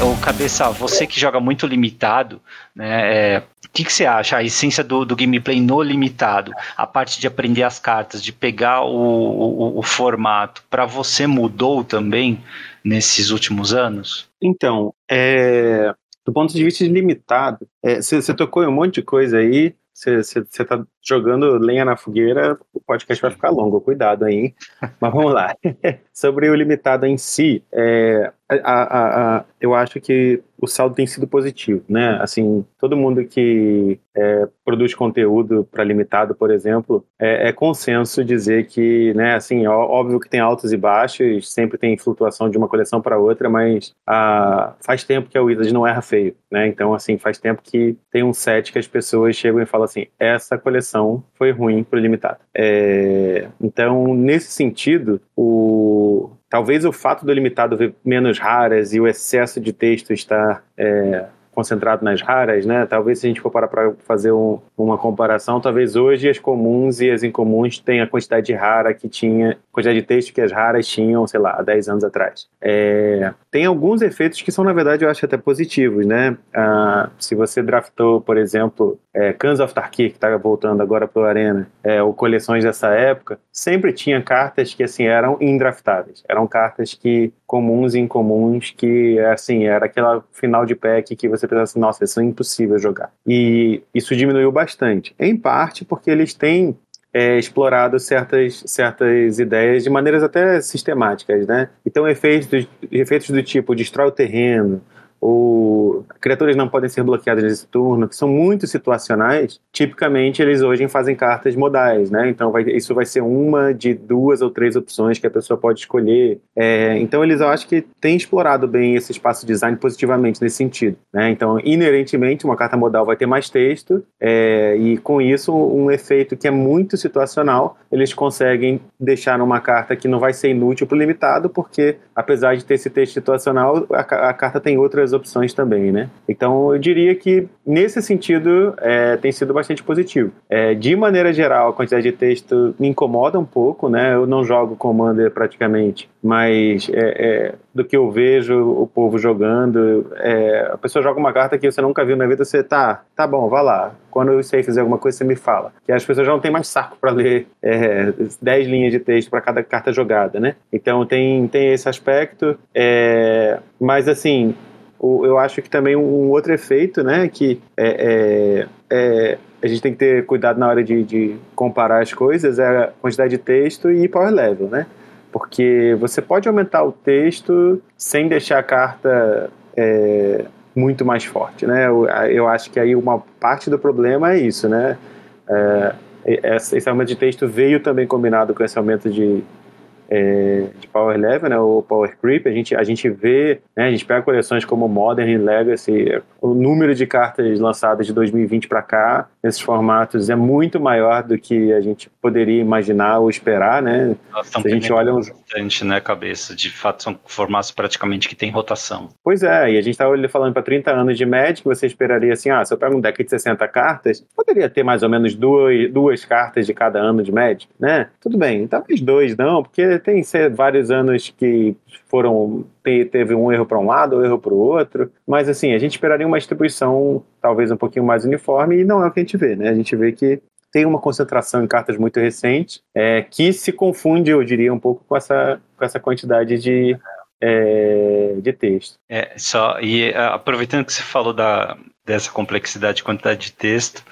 O cabeça, você que joga muito limitado, né? É, o que, que você acha? A essência do, do gameplay no limitado, a parte de aprender as cartas, de pegar o, o, o formato, para você mudou também nesses últimos anos? Então, é, do ponto de vista de limitado, você é, tocou em um monte de coisa aí. Você está jogando lenha na fogueira, o podcast vai ficar longo, cuidado aí. Mas vamos lá. Sobre o limitado em si, é, a, a, a, eu acho que o saldo tem sido positivo, né? Assim, todo mundo que é, produz conteúdo para limitado, por exemplo, é, é, consenso dizer que, né? Assim, óbvio que tem altos e baixos, sempre tem flutuação de uma coleção para outra, mas a, faz tempo que a Wizards não erra feio, né? Então, assim, faz tempo que tem um set que as pessoas chegam e falam assim: essa coleção foi ruim para limitado. É, então, nesse sentido, o talvez o fato do limitado ver menos raras e o excesso de texto estar é, concentrado nas raras, né? Talvez se a gente for parar para fazer um, uma comparação, talvez hoje as comuns e as incomuns tenham a quantidade de rara que tinha, quantidade de texto que as raras tinham, sei lá, há 10 anos atrás. É, tem alguns efeitos que são, na verdade, eu acho até positivos, né? Ah, se você draftou, por exemplo, é, of Tarkir, que está voltando agora para o Arena, é, ou coleções dessa época, sempre tinha cartas que, assim, eram indraftáveis. Eram cartas que, comuns e incomuns, que, assim, era aquela final de pack que você pensava assim, nossa, isso é impossível jogar. E isso diminuiu bastante. Em parte porque eles têm é, explorado certas, certas ideias de maneiras até sistemáticas, né? Então, efeitos, efeitos do tipo destrói o terreno, ou criaturas não podem ser bloqueadas nesse turno, que são muito situacionais, tipicamente eles hoje fazem cartas modais, né? Então vai, isso vai ser uma de duas ou três opções que a pessoa pode escolher. É, então eles eu acho que têm explorado bem esse espaço design positivamente nesse sentido, né? Então inerentemente uma carta modal vai ter mais texto é, e com isso um efeito que é muito situacional eles conseguem deixar numa carta que não vai ser inútil para o limitado porque apesar de ter esse texto situacional a, a carta tem outras opções também, né? Então eu diria que nesse sentido é, tem sido bastante positivo. É, de maneira geral, a quantidade de texto me incomoda um pouco, né? Eu não jogo Commander praticamente, mas é, é do que eu vejo o povo jogando, é, a pessoa joga uma carta que você nunca viu na vida, você tá, tá bom, vá lá. Quando eu sei fazer alguma coisa, você me fala. Que as pessoas já não têm mais saco para ler é, 10 linhas de texto para cada carta jogada, né? Então tem, tem esse aspecto, é, mas assim, eu acho que também um outro efeito, né, que é, é, é, a gente tem que ter cuidado na hora de, de, comparar as coisas é a quantidade de texto e power level, né? Porque você pode aumentar o texto sem deixar a carta é, muito mais forte, né? Eu, eu, acho que aí uma parte do problema é isso, né? É, esse aumento de texto veio também combinado com esse aumento de, é, de Power Level, né, o Power Creep, a gente, a gente vê, né, a gente pega coleções como Modern e Legacy, o número de cartas lançadas de 2020 para cá, nesses formatos, é muito maior do que a gente poderia imaginar ou esperar, né? Nossa, Se a gente olha uns... bastante, né, cabeça, de fato são formatos praticamente que tem rotação. Pois é, e a gente está falando para 30 anos de Magic, você esperaria assim, ah, se eu pego um deck de 60 cartas, poderia ter mais ou menos duas, duas cartas de cada ano de Magic, né? Tudo bem, talvez dois não, porque tem vários anos que foram teve um erro para um lado, um erro para o outro, mas assim, a gente esperaria uma distribuição talvez um pouquinho mais uniforme e não é o que a gente vê, né? A gente vê que tem uma concentração em cartas muito recentes é, que se confunde, eu diria, um pouco com essa, com essa quantidade de, é, de texto. É, só, e aproveitando que você falou da, dessa complexidade de quantidade de texto,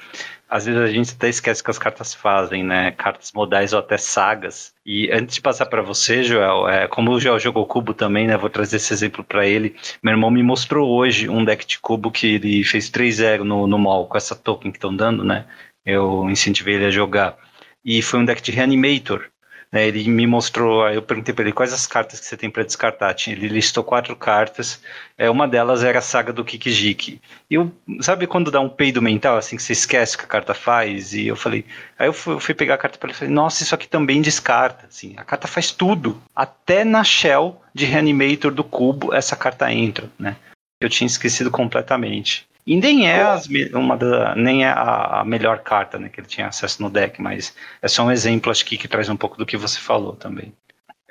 às vezes a gente até esquece que as cartas fazem, né? Cartas modais ou até sagas. E antes de passar para você, Joel, é, como o Joel jogou cubo também, né? Vou trazer esse exemplo para ele. Meu irmão me mostrou hoje um deck de cubo que ele fez 3-0 no, no mall com essa token que estão dando, né? Eu incentivei ele a jogar. E foi um deck de Reanimator. Né, ele me mostrou, eu perguntei para ele quais as cartas que você tem para descartar. Ele listou quatro cartas, é, uma delas era a saga do Kikijiki. E eu, sabe quando dá um peido mental, assim, que você esquece o que a carta faz? E eu falei, aí eu fui, eu fui pegar a carta para ele e falei, nossa, isso aqui também descarta. Assim, a carta faz tudo, até na shell de Reanimator do cubo, essa carta entra, né? Eu tinha esquecido completamente. E nem é, as, uma da, nem é a, a, melhor carta né, que ele tinha acesso no deck, mas é só um exemplo, acho que, que traz um pouco do que você falou também.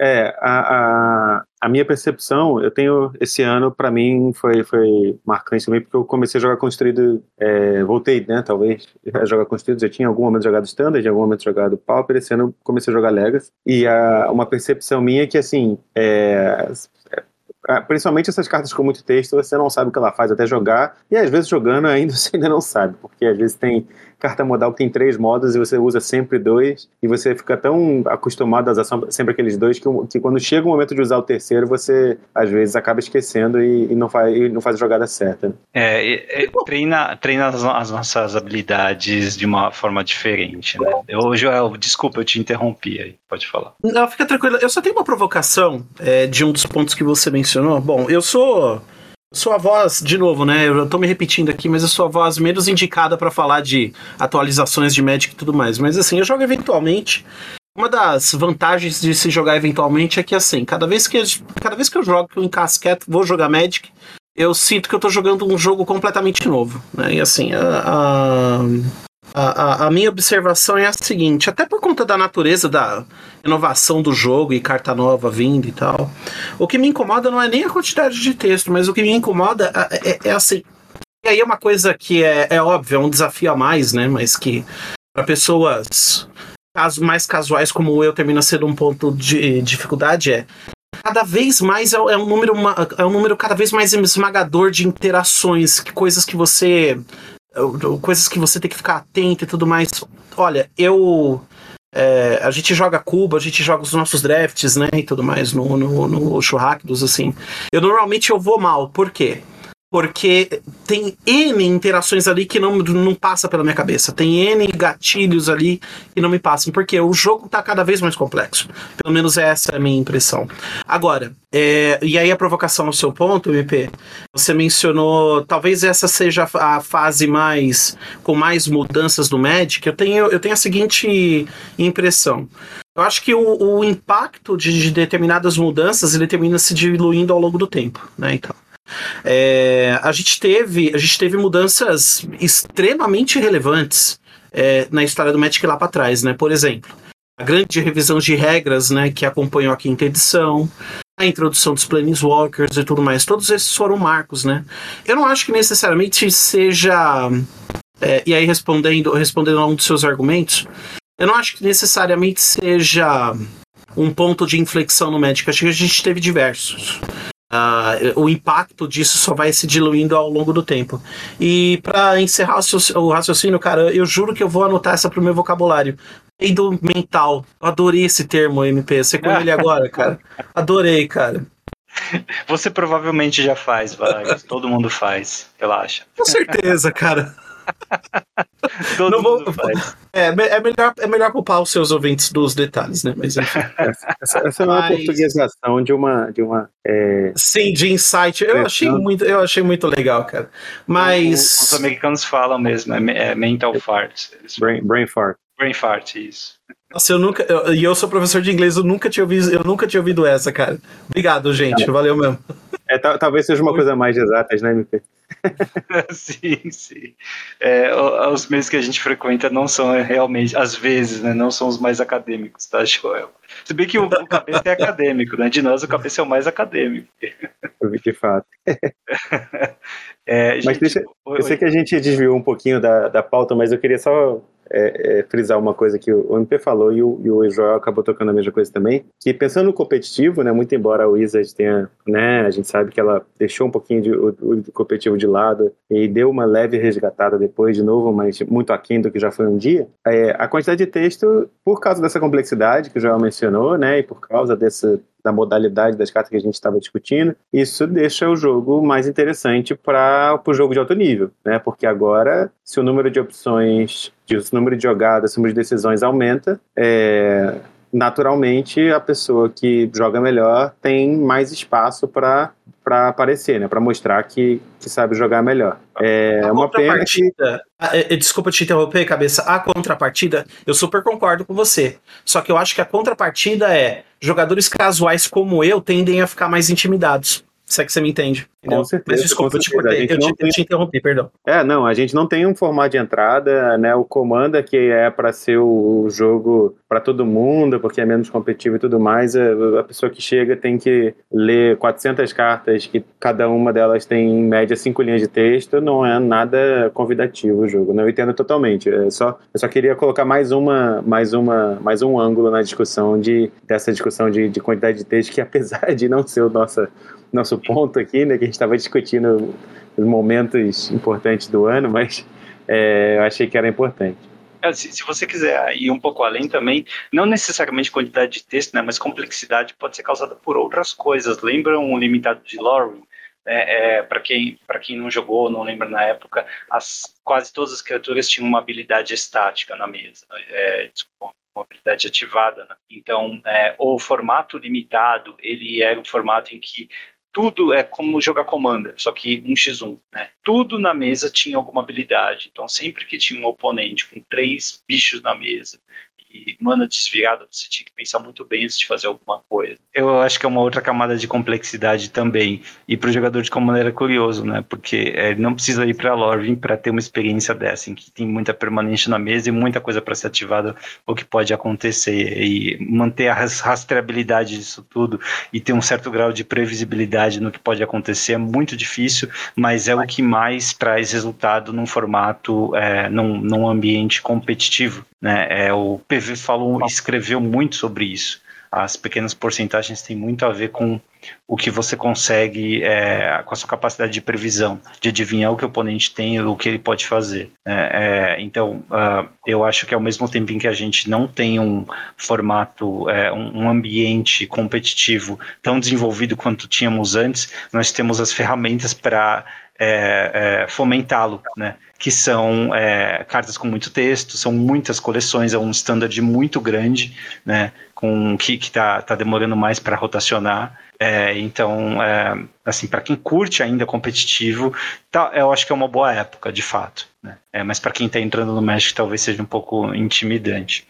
É, a, a, a, minha percepção, eu tenho esse ano, para mim, foi, foi marcante também, porque eu comecei a jogar construído, é, voltei, né, talvez, a jogar construído, já tinha algum momento jogado Standard, algum momento jogado Pauper, esse ano comecei a jogar Legacy, e a, uma percepção minha é que, assim, é, principalmente essas cartas com muito texto, você não sabe o que ela faz até jogar, e às vezes jogando ainda você ainda não sabe, porque às vezes tem carta modal que tem três modos e você usa sempre dois, e você fica tão acostumado a usar sempre aqueles dois que, que quando chega o momento de usar o terceiro, você às vezes acaba esquecendo e, e não, faz, e não faz a jogada certa. É, é treina, treina as, as, nossas habilidades de uma forma diferente, né? Eu, Joel, desculpa, eu te interrompi aí, pode falar. Não, fica tranquilo, eu só tenho uma provocação é, de um dos pontos que você mencionou. Bom, eu sou sou a voz, de novo, né? Eu tô me repetindo aqui, mas a voz menos indicada para falar de atualizações de Magic e tudo mais. Mas assim, eu jogo eventualmente. Uma das vantagens de se jogar eventualmente é que assim, cada vez que, cada vez que eu jogo, que eu encasqueto, vou jogar Magic, eu sinto que eu tô jogando um jogo completamente novo. Né? E assim, a, a a, a, a, minha observação é a seguinte: até por conta da natureza da inovação do jogo e carta nova vindo e tal, o que me incomoda não é nem a quantidade de texto, mas o que me incomoda é, é, é assim. E aí é uma coisa que é, é óbvio, é um desafio a mais, né? Mas que para pessoas caso, mais casuais como eu termina sendo um ponto de dificuldade é cada vez mais é, é um número é um número cada vez mais esmagador de interações, que coisas que você coisas que você tem que ficar atento e tudo mais. Olha, eu. É, a gente joga Cuba, a gente joga os nossos drafts, né, e tudo mais no, no, no Churrascos, assim. Eu normalmente eu vou mal, por quê? Porque tem N interações ali que não, não passa pela minha cabeça. Tem N gatilhos ali que não me passam, porque o jogo está cada vez mais complexo. Pelo menos essa é a minha impressão. Agora, é, e aí a provocação ao seu ponto, MP, você mencionou, talvez essa seja a fase mais com mais mudanças do Magic. Eu tenho, eu tenho a seguinte impressão. Eu acho que o, o impacto de, de, determinadas mudanças ele termina se diluindo ao longo do tempo, né? Então, é, a gente teve a gente teve mudanças extremamente relevantes é, na história do Magic lá para trás, né? Por exemplo, a grande revisão de regras, né, que acompanhou a quinta edição, a introdução dos Planeswalkers e tudo mais, todos esses foram marcos, né? Eu não acho que necessariamente seja é, e aí respondendo respondendo a um dos seus argumentos, eu não acho que necessariamente seja um ponto de inflexão no Magic. Acho que a gente teve diversos. Uh, o impacto disso só vai se diluindo ao longo do tempo. E para encerrar o raciocínio, cara, eu juro que eu vou anotar essa pro meu vocabulário. Peido mental. Adorei esse termo, MP. Você com ele agora, cara. Adorei, cara. Você provavelmente já faz, Vargas. Todo mundo faz, relaxa. Com certeza, cara. Todo não vou. É, é, melhor, é melhor poupar os seus ouvintes dos detalhes, né? Mas enfim. Essa, essa é uma portuguesação de uma. De uma é... Sim, de insight. Eu achei, muito, eu achei muito legal, cara. Mas. Os, os americanos falam mesmo, é, é mental fart. Brain, brain fart. Brain fart, isso. Nossa, eu nunca. E eu, eu, sou professor de inglês, eu nunca tinha ouvido, eu nunca tinha ouvido essa, cara. Obrigado, gente. Valeu mesmo. É, talvez seja uma coisa mais exatas, né, MP? sim, sim. É, os meios que a gente frequenta não são realmente, às vezes, né, não são os mais acadêmicos, tá, Joel? Se bem que o, o cabeça é acadêmico, né? De nós, o cabeça é o mais acadêmico. De fato. É, mas gente, deixa, eu sei que a gente desviou um pouquinho da, da pauta, mas eu queria só é, é, frisar uma coisa que o MP falou e o, e o Joel acabou tocando a mesma coisa também, que pensando no competitivo, né, muito embora a Wizard tenha, né, a gente sabe que ela deixou um pouquinho de, o, o, competitivo de lado e deu uma leve resgatada depois de novo, mas muito aquém do que já foi um dia, é, a quantidade de texto, por causa dessa complexidade que o Joel mencionou, né, e por causa desse, da modalidade das cartas que a gente estava discutindo, isso deixa o jogo mais interessante para o jogo de alto nível, né? Porque agora, se o número de opções, se o número de jogadas, o número de decisões aumenta, é, naturalmente a pessoa que joga melhor tem mais espaço para para aparecer, né? Para mostrar que, que sabe jogar melhor. É a uma pena que... É, desculpa te interromper, cabeça. A contrapartida, eu super concordo com você. Só que eu acho que a contrapartida é jogadores casuais como eu tendem a ficar mais intimidados. Se é que você me entende. Com certeza. Mas desculpa, eu te, cortei, eu, te, tem... eu te interrompi, perdão. É, não, a gente não tem um formato de entrada, né? O Comanda, que é para ser o jogo para todo mundo, porque é menos competitivo e tudo mais, é, a pessoa que chega tem que ler 400 cartas, que cada uma delas tem em média cinco linhas de texto, não é nada convidativo o jogo, né? Eu entendo totalmente. É só, eu só queria colocar mais uma, mais uma, mais um ângulo na discussão de dessa discussão de, de quantidade de texto que apesar de não ser o nosso nosso ponto aqui, né, que gente estava discutindo os momentos importantes do ano, mas é, eu achei que era importante. É, se, se, você quiser ir um pouco além também, não necessariamente quantidade de texto, né, mas complexidade pode ser causada por outras coisas. Lembra um limitado de Lorwyn? É, é, para quem para quem não jogou, não lembra na época, as, quase todas as criaturas tinham uma habilidade estática na mesa. É, desculpa, uma habilidade ativada. Né? Então, é, o formato limitado, ele era um formato em que tudo é como jogar Commander, só que 1x1, né? Tudo na mesa tinha alguma habilidade. Então, sempre que tinha um oponente com três bichos na mesa e mana desviada, você tinha que pensar muito bem antes de fazer alguma coisa. Eu acho que é uma outra camada de complexidade também. E para o jogador de Commander é curioso, né? Porque ele não precisa ir para Lorvin para ter uma experiência dessa, em que tem muita permanente na mesa e muita coisa para ser ativada, o que pode acontecer. E manter a rastreabilidade disso tudo e ter um certo grau de previsibilidade no que pode acontecer é muito difícil, mas é o que mais traz resultado num formato, é, num, num ambiente competitivo. Né? É, o PV falou, escreveu muito sobre isso. As pequenas porcentagens têm muito a ver com o que você consegue, é, com a sua capacidade de previsão, de adivinhar o que o oponente tem e o que ele pode fazer. É, é, então, uh, eu acho que ao mesmo tempo em que a gente não tem um formato, é, um, um ambiente competitivo tão desenvolvido quanto tínhamos antes, nós temos as ferramentas para é, é, fomentá-lo, né? que são é, cartas com muito texto, são muitas coleções, é um standard muito grande, né? com que está tá demorando mais para rotacionar. É, então, é, assim, para quem curte ainda competitivo, tá, eu acho que é uma boa época, de fato. Né? É, mas para quem está entrando no Magic, talvez seja um pouco intimidante.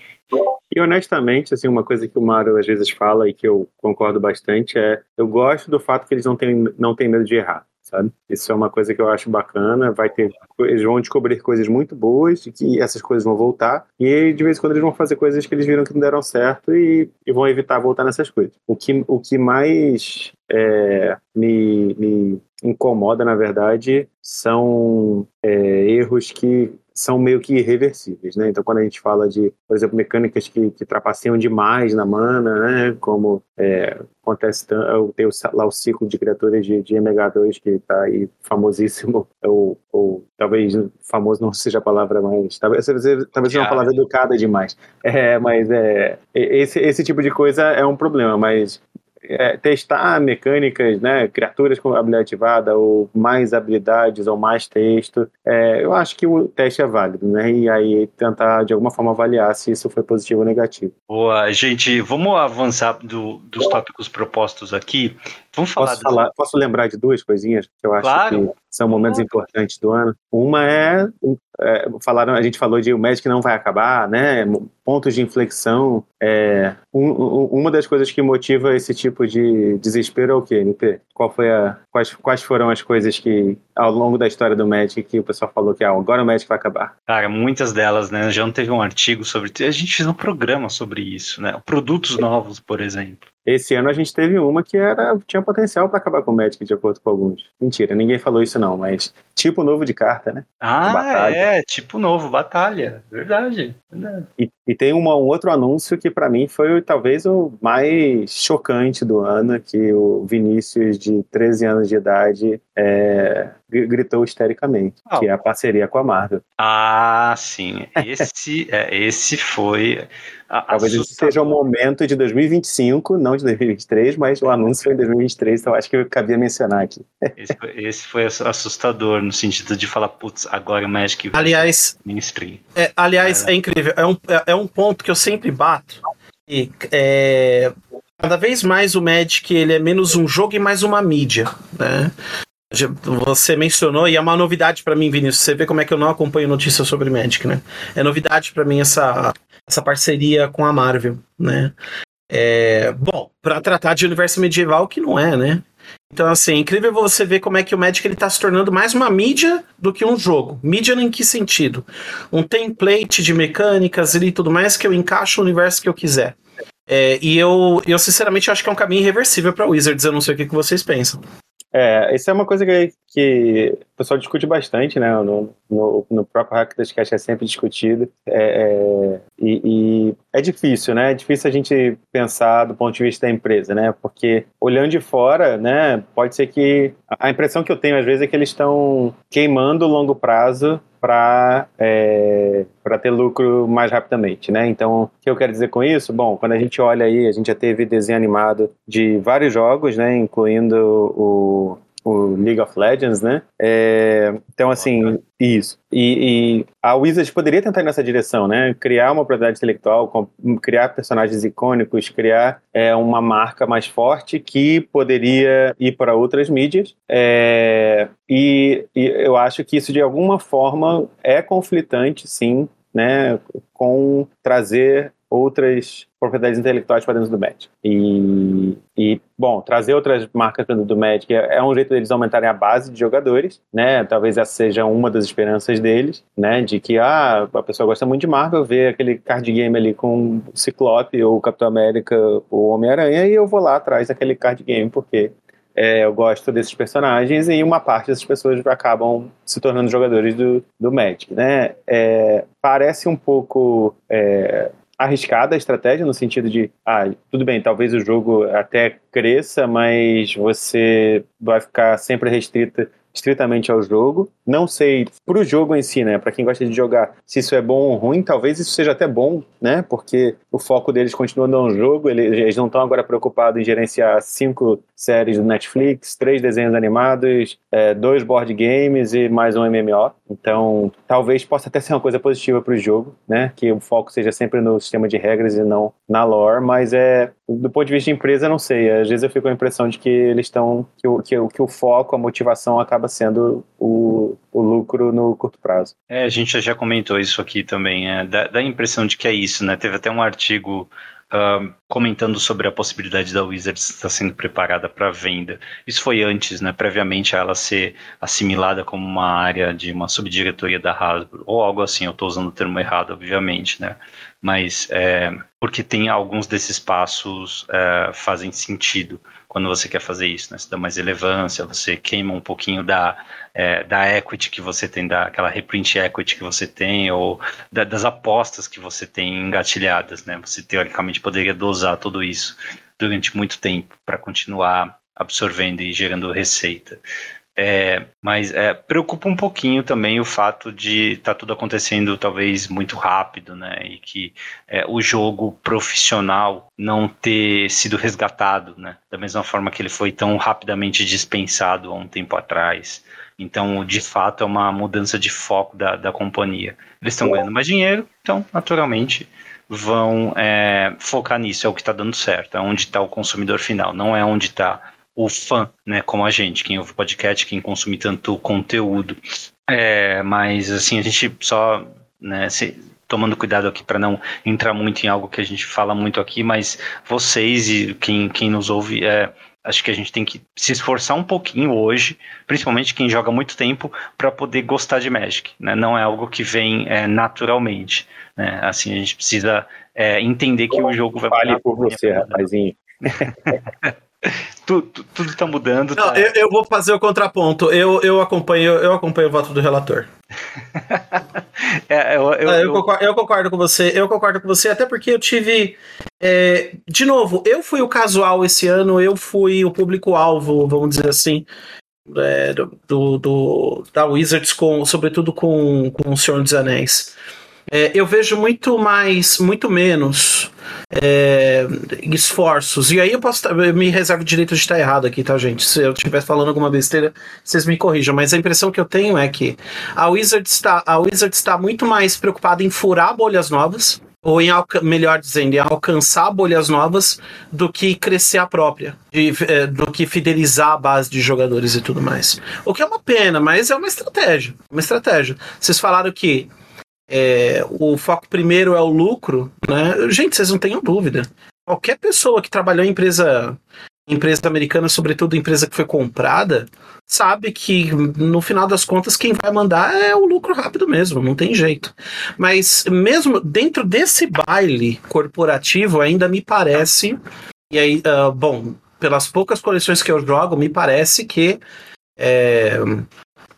E honestamente, assim, uma coisa que o Mário às vezes fala e que eu concordo bastante é, eu gosto do fato que eles não têm, não têm medo de errar sabe? Isso é uma coisa que eu acho bacana. Vai ter, eles vão descobrir coisas muito boas e que essas coisas vão voltar. E de vez em quando eles vão fazer coisas que eles viram que não deram certo e, e vão evitar voltar nessas coisas. O que, o que mais é, me, me incomoda, na verdade, são é, erros que são meio que irreversíveis, né? Então, quando a gente fala de, por exemplo, mecânicas que, que trapaceiam demais na mana, né? Como é, acontece, tem lá o ciclo de criaturas de, de MH2 que está aí famosíssimo, ou, ou, talvez famoso não seja a palavra mais, talvez, talvez seja uma palavra educada demais, é, mas é, esse, esse tipo de coisa é um problema, mas é, testar mecânicas, né, criaturas com habilidade ativada, ou mais habilidades, ou mais texto, é, eu acho que o teste é válido, né, e aí tentar de alguma forma avaliar se isso foi positivo ou negativo. Boa, gente, vamos avançar do, dos tópicos propostos aqui. Vamos falar posso, falar, posso lembrar de duas coisinhas que eu acho claro. que são momentos importantes do ano. Uma é, é, falaram, a gente falou de o Magic não vai acabar, né? Pontos de inflexão. É, um, um, uma das coisas que motiva esse tipo de desespero é o quê, NP? Qual foi a, quais, quais foram as coisas que, ao longo da história do Magic, que o pessoal falou que ah, agora o Magic vai acabar? Cara, muitas delas, né? Já não teve um artigo sobre. A gente fez um programa sobre isso, né? Produtos novos, por exemplo. Esse ano a gente teve uma que era tinha potencial para acabar com o Magic, de acordo com alguns. Mentira, ninguém falou isso não, mas tipo novo de carta, né? Ah, é, tipo novo, batalha. Verdade. verdade. E, e, tem uma, um outro anúncio que para mim foi talvez o mais chocante do ano, que o Vinícius, de 13 anos de idade, é, gritou histericamente, ah, que é a parceria com a Marvel. Ah, sim. Esse, é, esse foi. Talvez esse seja o momento de 2025, não de 2023, mas o anúncio foi em 2023, então acho que eu cabia mencionar aqui. Esse foi, esse foi assustador, no sentido de falar, putz, agora o Magic aliás, mainstream. É, aliás, é. é incrível. É um, é, é um ponto que eu sempre bato. E, é, cada vez mais o Magic ele é menos um jogo e mais uma mídia, né? Você mencionou, e é uma novidade para mim, Vinícius. Você vê como é que eu não acompanho notícias sobre Magic, né? É novidade para mim essa, essa parceria com a Marvel, né? É, bom, para tratar de universo medieval, que não é, né? Então, assim, é incrível você ver como é que o Magic ele tá se tornando mais uma mídia do que um jogo. Mídia em que sentido? Um template de mecânicas e tudo mais que eu encaixo no universo que eu quiser. É, e eu, eu, sinceramente, acho que é um caminho irreversível para Wizards. Eu não sei o que, que vocês pensam. É, isso é uma coisa que, que o pessoal discute bastante, né? No, no, no próprio Hack das Cash é sempre discutido. É, é, e, e, é difícil, né? É difícil a gente pensar do ponto de vista da empresa, né? Porque olhando de fora, né? Pode ser que. A impressão que eu tenho às vezes é que eles estão queimando o longo prazo para é, ter lucro mais rapidamente, né? Então, o que eu quero dizer com isso? Bom, quando a gente olha aí, a gente já teve desenho animado de vários jogos, né? Incluindo o o League of Legends, né? É, então, assim, isso. E, e, a Wizards poderia tentar ir nessa direção, né? Criar uma propriedade intelectual, criar personagens icônicos, criar é, uma marca mais forte que poderia ir para outras mídias. É, e, e eu acho que isso, de alguma forma, é conflitante, sim, né? Com trazer outras propriedades intelectuais para dentro do Magic. E, e, bom, trazer outras marcas para dentro do Magic é, é, um jeito deles aumentarem a base de jogadores, né? Talvez essa seja uma das esperanças deles, né? De que, ah, a pessoa gosta muito de Marvel, vê aquele card game ali com Ciclope ou Capitão América ou Homem-Aranha e eu vou lá atrás daquele card game porque é, eu gosto desses personagens e uma parte dessas pessoas acabam se tornando jogadores do, do Magic, né? É, parece um pouco é, arriscada a estratégia, no sentido de, ah, tudo bem, talvez o jogo até cresça, mas você vai ficar sempre restrita estritamente ao jogo. Não sei para o jogo em si, né? Para quem gosta de jogar, se isso é bom ou ruim, talvez isso seja até bom, né? Porque o foco deles continua no jogo. Eles não estão agora preocupados em gerenciar cinco séries do Netflix, três desenhos animados, é, dois board games e mais um MMO. Então, talvez possa até ser uma coisa positiva para o jogo, né? Que o foco seja sempre no sistema de regras e não na lore. Mas é do ponto de vista de empresa, não sei. Às vezes eu fico com a impressão de que eles estão que o, que, que o foco, a motivação acaba sendo o, o lucro no curto prazo. É, a gente já comentou isso aqui também. É, dá, dá a impressão de que é isso, né? Teve até um artigo Uh, comentando sobre a possibilidade da Wizards estar sendo preparada para venda. Isso foi antes, né, previamente a ela ser assimilada como uma área de uma subdiretoria da Hasbro, ou algo assim, eu estou usando o termo errado, obviamente, né, mas é, porque tem alguns desses passos é, fazem sentido quando você quer fazer isso, né? Você dá mais relevância, você queima um pouquinho da, é, da equity que você tem, da, aquela reprint equity que você tem, ou da, das apostas que você tem engatilhadas, né? Você teoricamente poderia dosar tudo isso durante muito tempo para continuar absorvendo e gerando receita. É, mas é, preocupa um pouquinho também o fato de estar tá tudo acontecendo talvez muito rápido, né? E que é, o jogo profissional não ter sido resgatado, né? Da mesma forma que ele foi tão rapidamente dispensado há um tempo atrás. Então, de fato, é uma mudança de foco da, da companhia. Eles estão ganhando mais dinheiro, então, naturalmente, vão é, focar nisso. É o que está dando certo, é onde está o consumidor final, não é onde está o fã, né, como a gente, quem ouve podcast, quem consome tanto conteúdo. É, mas assim, a gente só, né, se, tomando cuidado aqui para não entrar muito em algo que a gente fala muito aqui, mas vocês e quem, quem nos ouve, é, acho que a gente tem que se esforçar um pouquinho hoje, principalmente quem joga muito tempo, para poder gostar de Magic. Né? Não é algo que vem é, naturalmente. Né? Assim, a gente precisa é, entender que o jogo vai. Fale por você, rapazinho. tudo, tudo tá mudando. Não, tá... Eu, eu, vou fazer o contraponto. Eu, eu, acompanho, eu acompanho o voto do relator. é, eu, eu, ah, eu, concordo, eu, concordo, com você. Eu concordo com você, até porque eu tive. É, de novo, eu fui o casual esse ano, eu fui o público-alvo, vamos dizer assim. É, do, do, da Wizards, com, sobretudo com, com o Senhor dos Anéis. É, eu vejo muito mais, muito menos é, esforços. E aí eu posso eu me reservo o direito de estar errado aqui, tá, gente? Se eu estiver falando alguma besteira, vocês me corrijam. Mas a impressão que eu tenho é que a Wizard está, a Wizard está muito mais preocupada em furar bolhas novas. Ou em, melhor dizendo, em alcançar bolhas novas do que crescer a própria, de, é, do que fidelizar a base de jogadores e tudo mais. O que é uma pena, mas é uma estratégia. Uma estratégia. Vocês falaram que é, o foco primeiro é o lucro, né? Gente, vocês não tenham dúvida. Qualquer pessoa que trabalhou em empresa empresa americana, sobretudo empresa que foi comprada, sabe que no final das contas quem vai mandar é o lucro rápido mesmo, não tem jeito. Mas mesmo dentro desse baile corporativo, ainda me parece, e aí, uh, bom, pelas poucas coleções que eu jogo, me parece que é,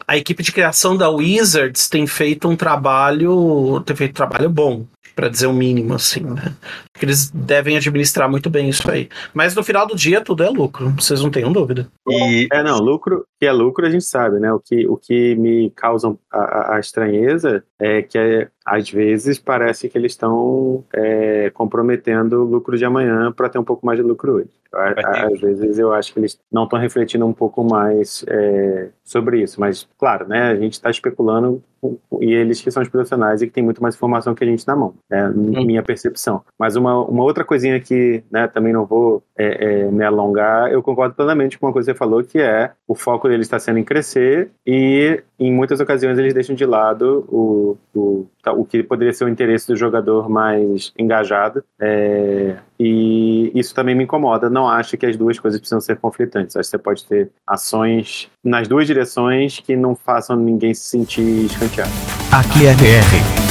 a equipe de criação da Wizards tem feito um trabalho, tem feito um trabalho bom para dizer o mínimo, assim, né? Eles devem administrar muito bem isso aí. Mas no final do dia tudo é lucro, vocês não tenham dúvida. E... É, não, lucro, que é lucro a gente sabe, né? O que, o que me causa a, a estranheza é que é, às vezes parece que eles estão é, comprometendo o lucro de amanhã para ter um pouco mais de lucro hoje. Às vezes eu acho que eles não estão refletindo um pouco mais é, sobre isso, mas claro, né? A gente está especulando e eles que são os profissionais e que tem muito mais informação que a gente na mão, hum. minha percepção. Mas uma, uma outra coisinha que né, também não vou é, é, me alongar, eu concordo plenamente com uma coisa que você falou, que é o foco deles está sendo em crescer e em muitas ocasiões eles deixam de lado o, o, tá, o que poderia ser o interesse do jogador mais engajado. É, e isso também me incomoda. Não acho que as duas coisas precisam ser conflitantes. Acho que você pode ter ações nas duas direções que não façam ninguém se sentir escanteado. Aqui é BR.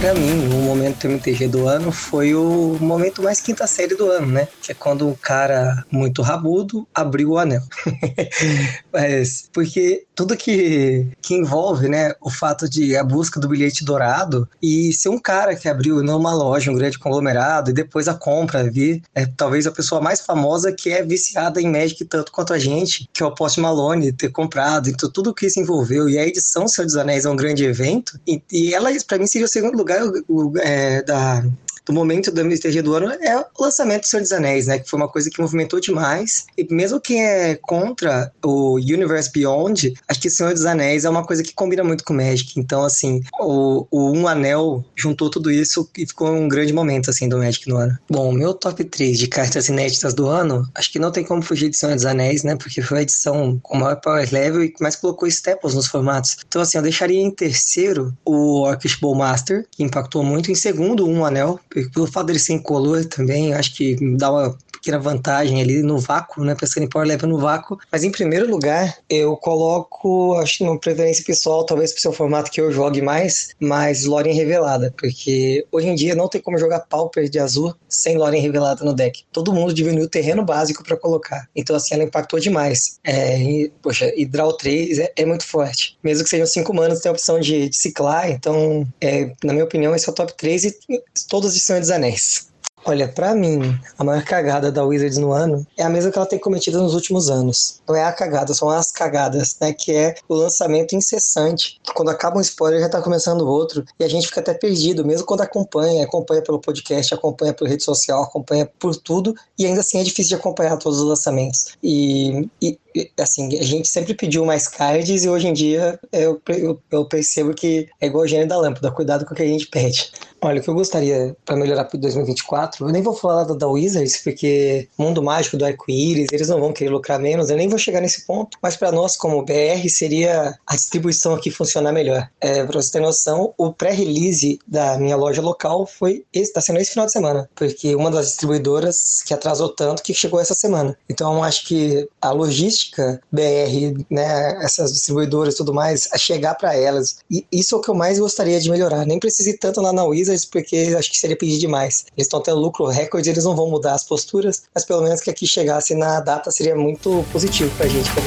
Pra mim, o momento MTG do ano foi o momento mais quinta série do ano, né? Que é quando um cara muito rabudo abriu o anel. Mas, porque tudo que, que envolve, né, o fato de a busca do bilhete dourado e ser um cara que abriu numa loja, um grande conglomerado, e depois a compra vir, é talvez a pessoa mais famosa que é viciada em Magic tanto quanto a gente, que é o Post Malone, ter comprado, então tudo que isso envolveu. E a edição Senhor dos Anéis é um grande evento, e, e ela, para mim, seria o segundo lugar lugar é, da, do momento do MTG do ano é o lançamento do Senhor dos Anéis, né? Que foi uma coisa que movimentou demais. E mesmo quem é contra o Universe Beyond, acho que o Senhor dos Anéis é uma coisa que combina muito com Magic. Então, assim, o, o Um Anel juntou tudo isso e ficou um grande momento, assim, do Magic no ano. Bom, meu top 3 de cartas inéditas do ano, acho que não tem como fugir de Senhor dos Anéis, né? Porque foi a edição com maior power level e que mais colocou staples nos formatos. Então, assim, eu deixaria em terceiro o Orcish Bowmaster, que impactou muito. Em segundo, Um Anel, pelo fato dele ser incolor também, acho que dá uma pequena vantagem ali no vácuo, né? Pensando em Power Level no vácuo. Mas em primeiro lugar, eu coloco, acho que uma preferência pessoal, talvez pro seu formato que eu jogue mais, mais Lorien revelada. Porque hoje em dia não tem como jogar Pauper de azul sem Lorien revelada no deck. Todo mundo diminuiu o terreno básico para colocar. Então, assim, ela impactou demais. É, e, poxa, e Draw 3 é, é, muito forte. Mesmo que sejam 5 manos, tem a opção de, de ciclar. Então, é, na minha opinião, esse é o top 3 e de Senhor dos Anéis. Olha, para mim, a maior cagada da Wizards no ano é a mesma que ela tem cometido nos últimos anos. Não é a cagada, são as cagadas, né? Que é o lançamento incessante. Quando acaba um spoiler, já tá começando outro. E a gente fica até perdido, mesmo quando acompanha, acompanha pelo podcast, acompanha por rede social, acompanha por tudo. E ainda assim é difícil de acompanhar todos os lançamentos. E, e assim, a gente sempre pediu mais cards e hoje em dia eu, eu, eu percebo que é igual o gênio da lâmpada, cuidado com o que a gente pede. Olha, o que eu gostaria para melhorar para 2024, eu nem vou falar da, da Wizards, porque mundo mágico do arco-íris, eles não vão querer lucrar menos, eu nem vou chegar nesse ponto, mas para nós, como BR, seria a distribuição aqui funcionar melhor. É, para você ter noção, o pré-release da minha loja local foi está sendo esse final de semana, porque uma das distribuidoras que atrasou tanto que chegou essa semana. Então, acho que a logística BR, né, essas distribuidoras e tudo mais, a chegar para elas, e isso é o que eu mais gostaria de melhorar. Nem precise tanto lá na Wizards porque acho que seria pedir demais. Eles estão tendo lucro recorde, eles não vão mudar as posturas, mas pelo menos que aqui chegasse na data seria muito positivo pra gente, pra.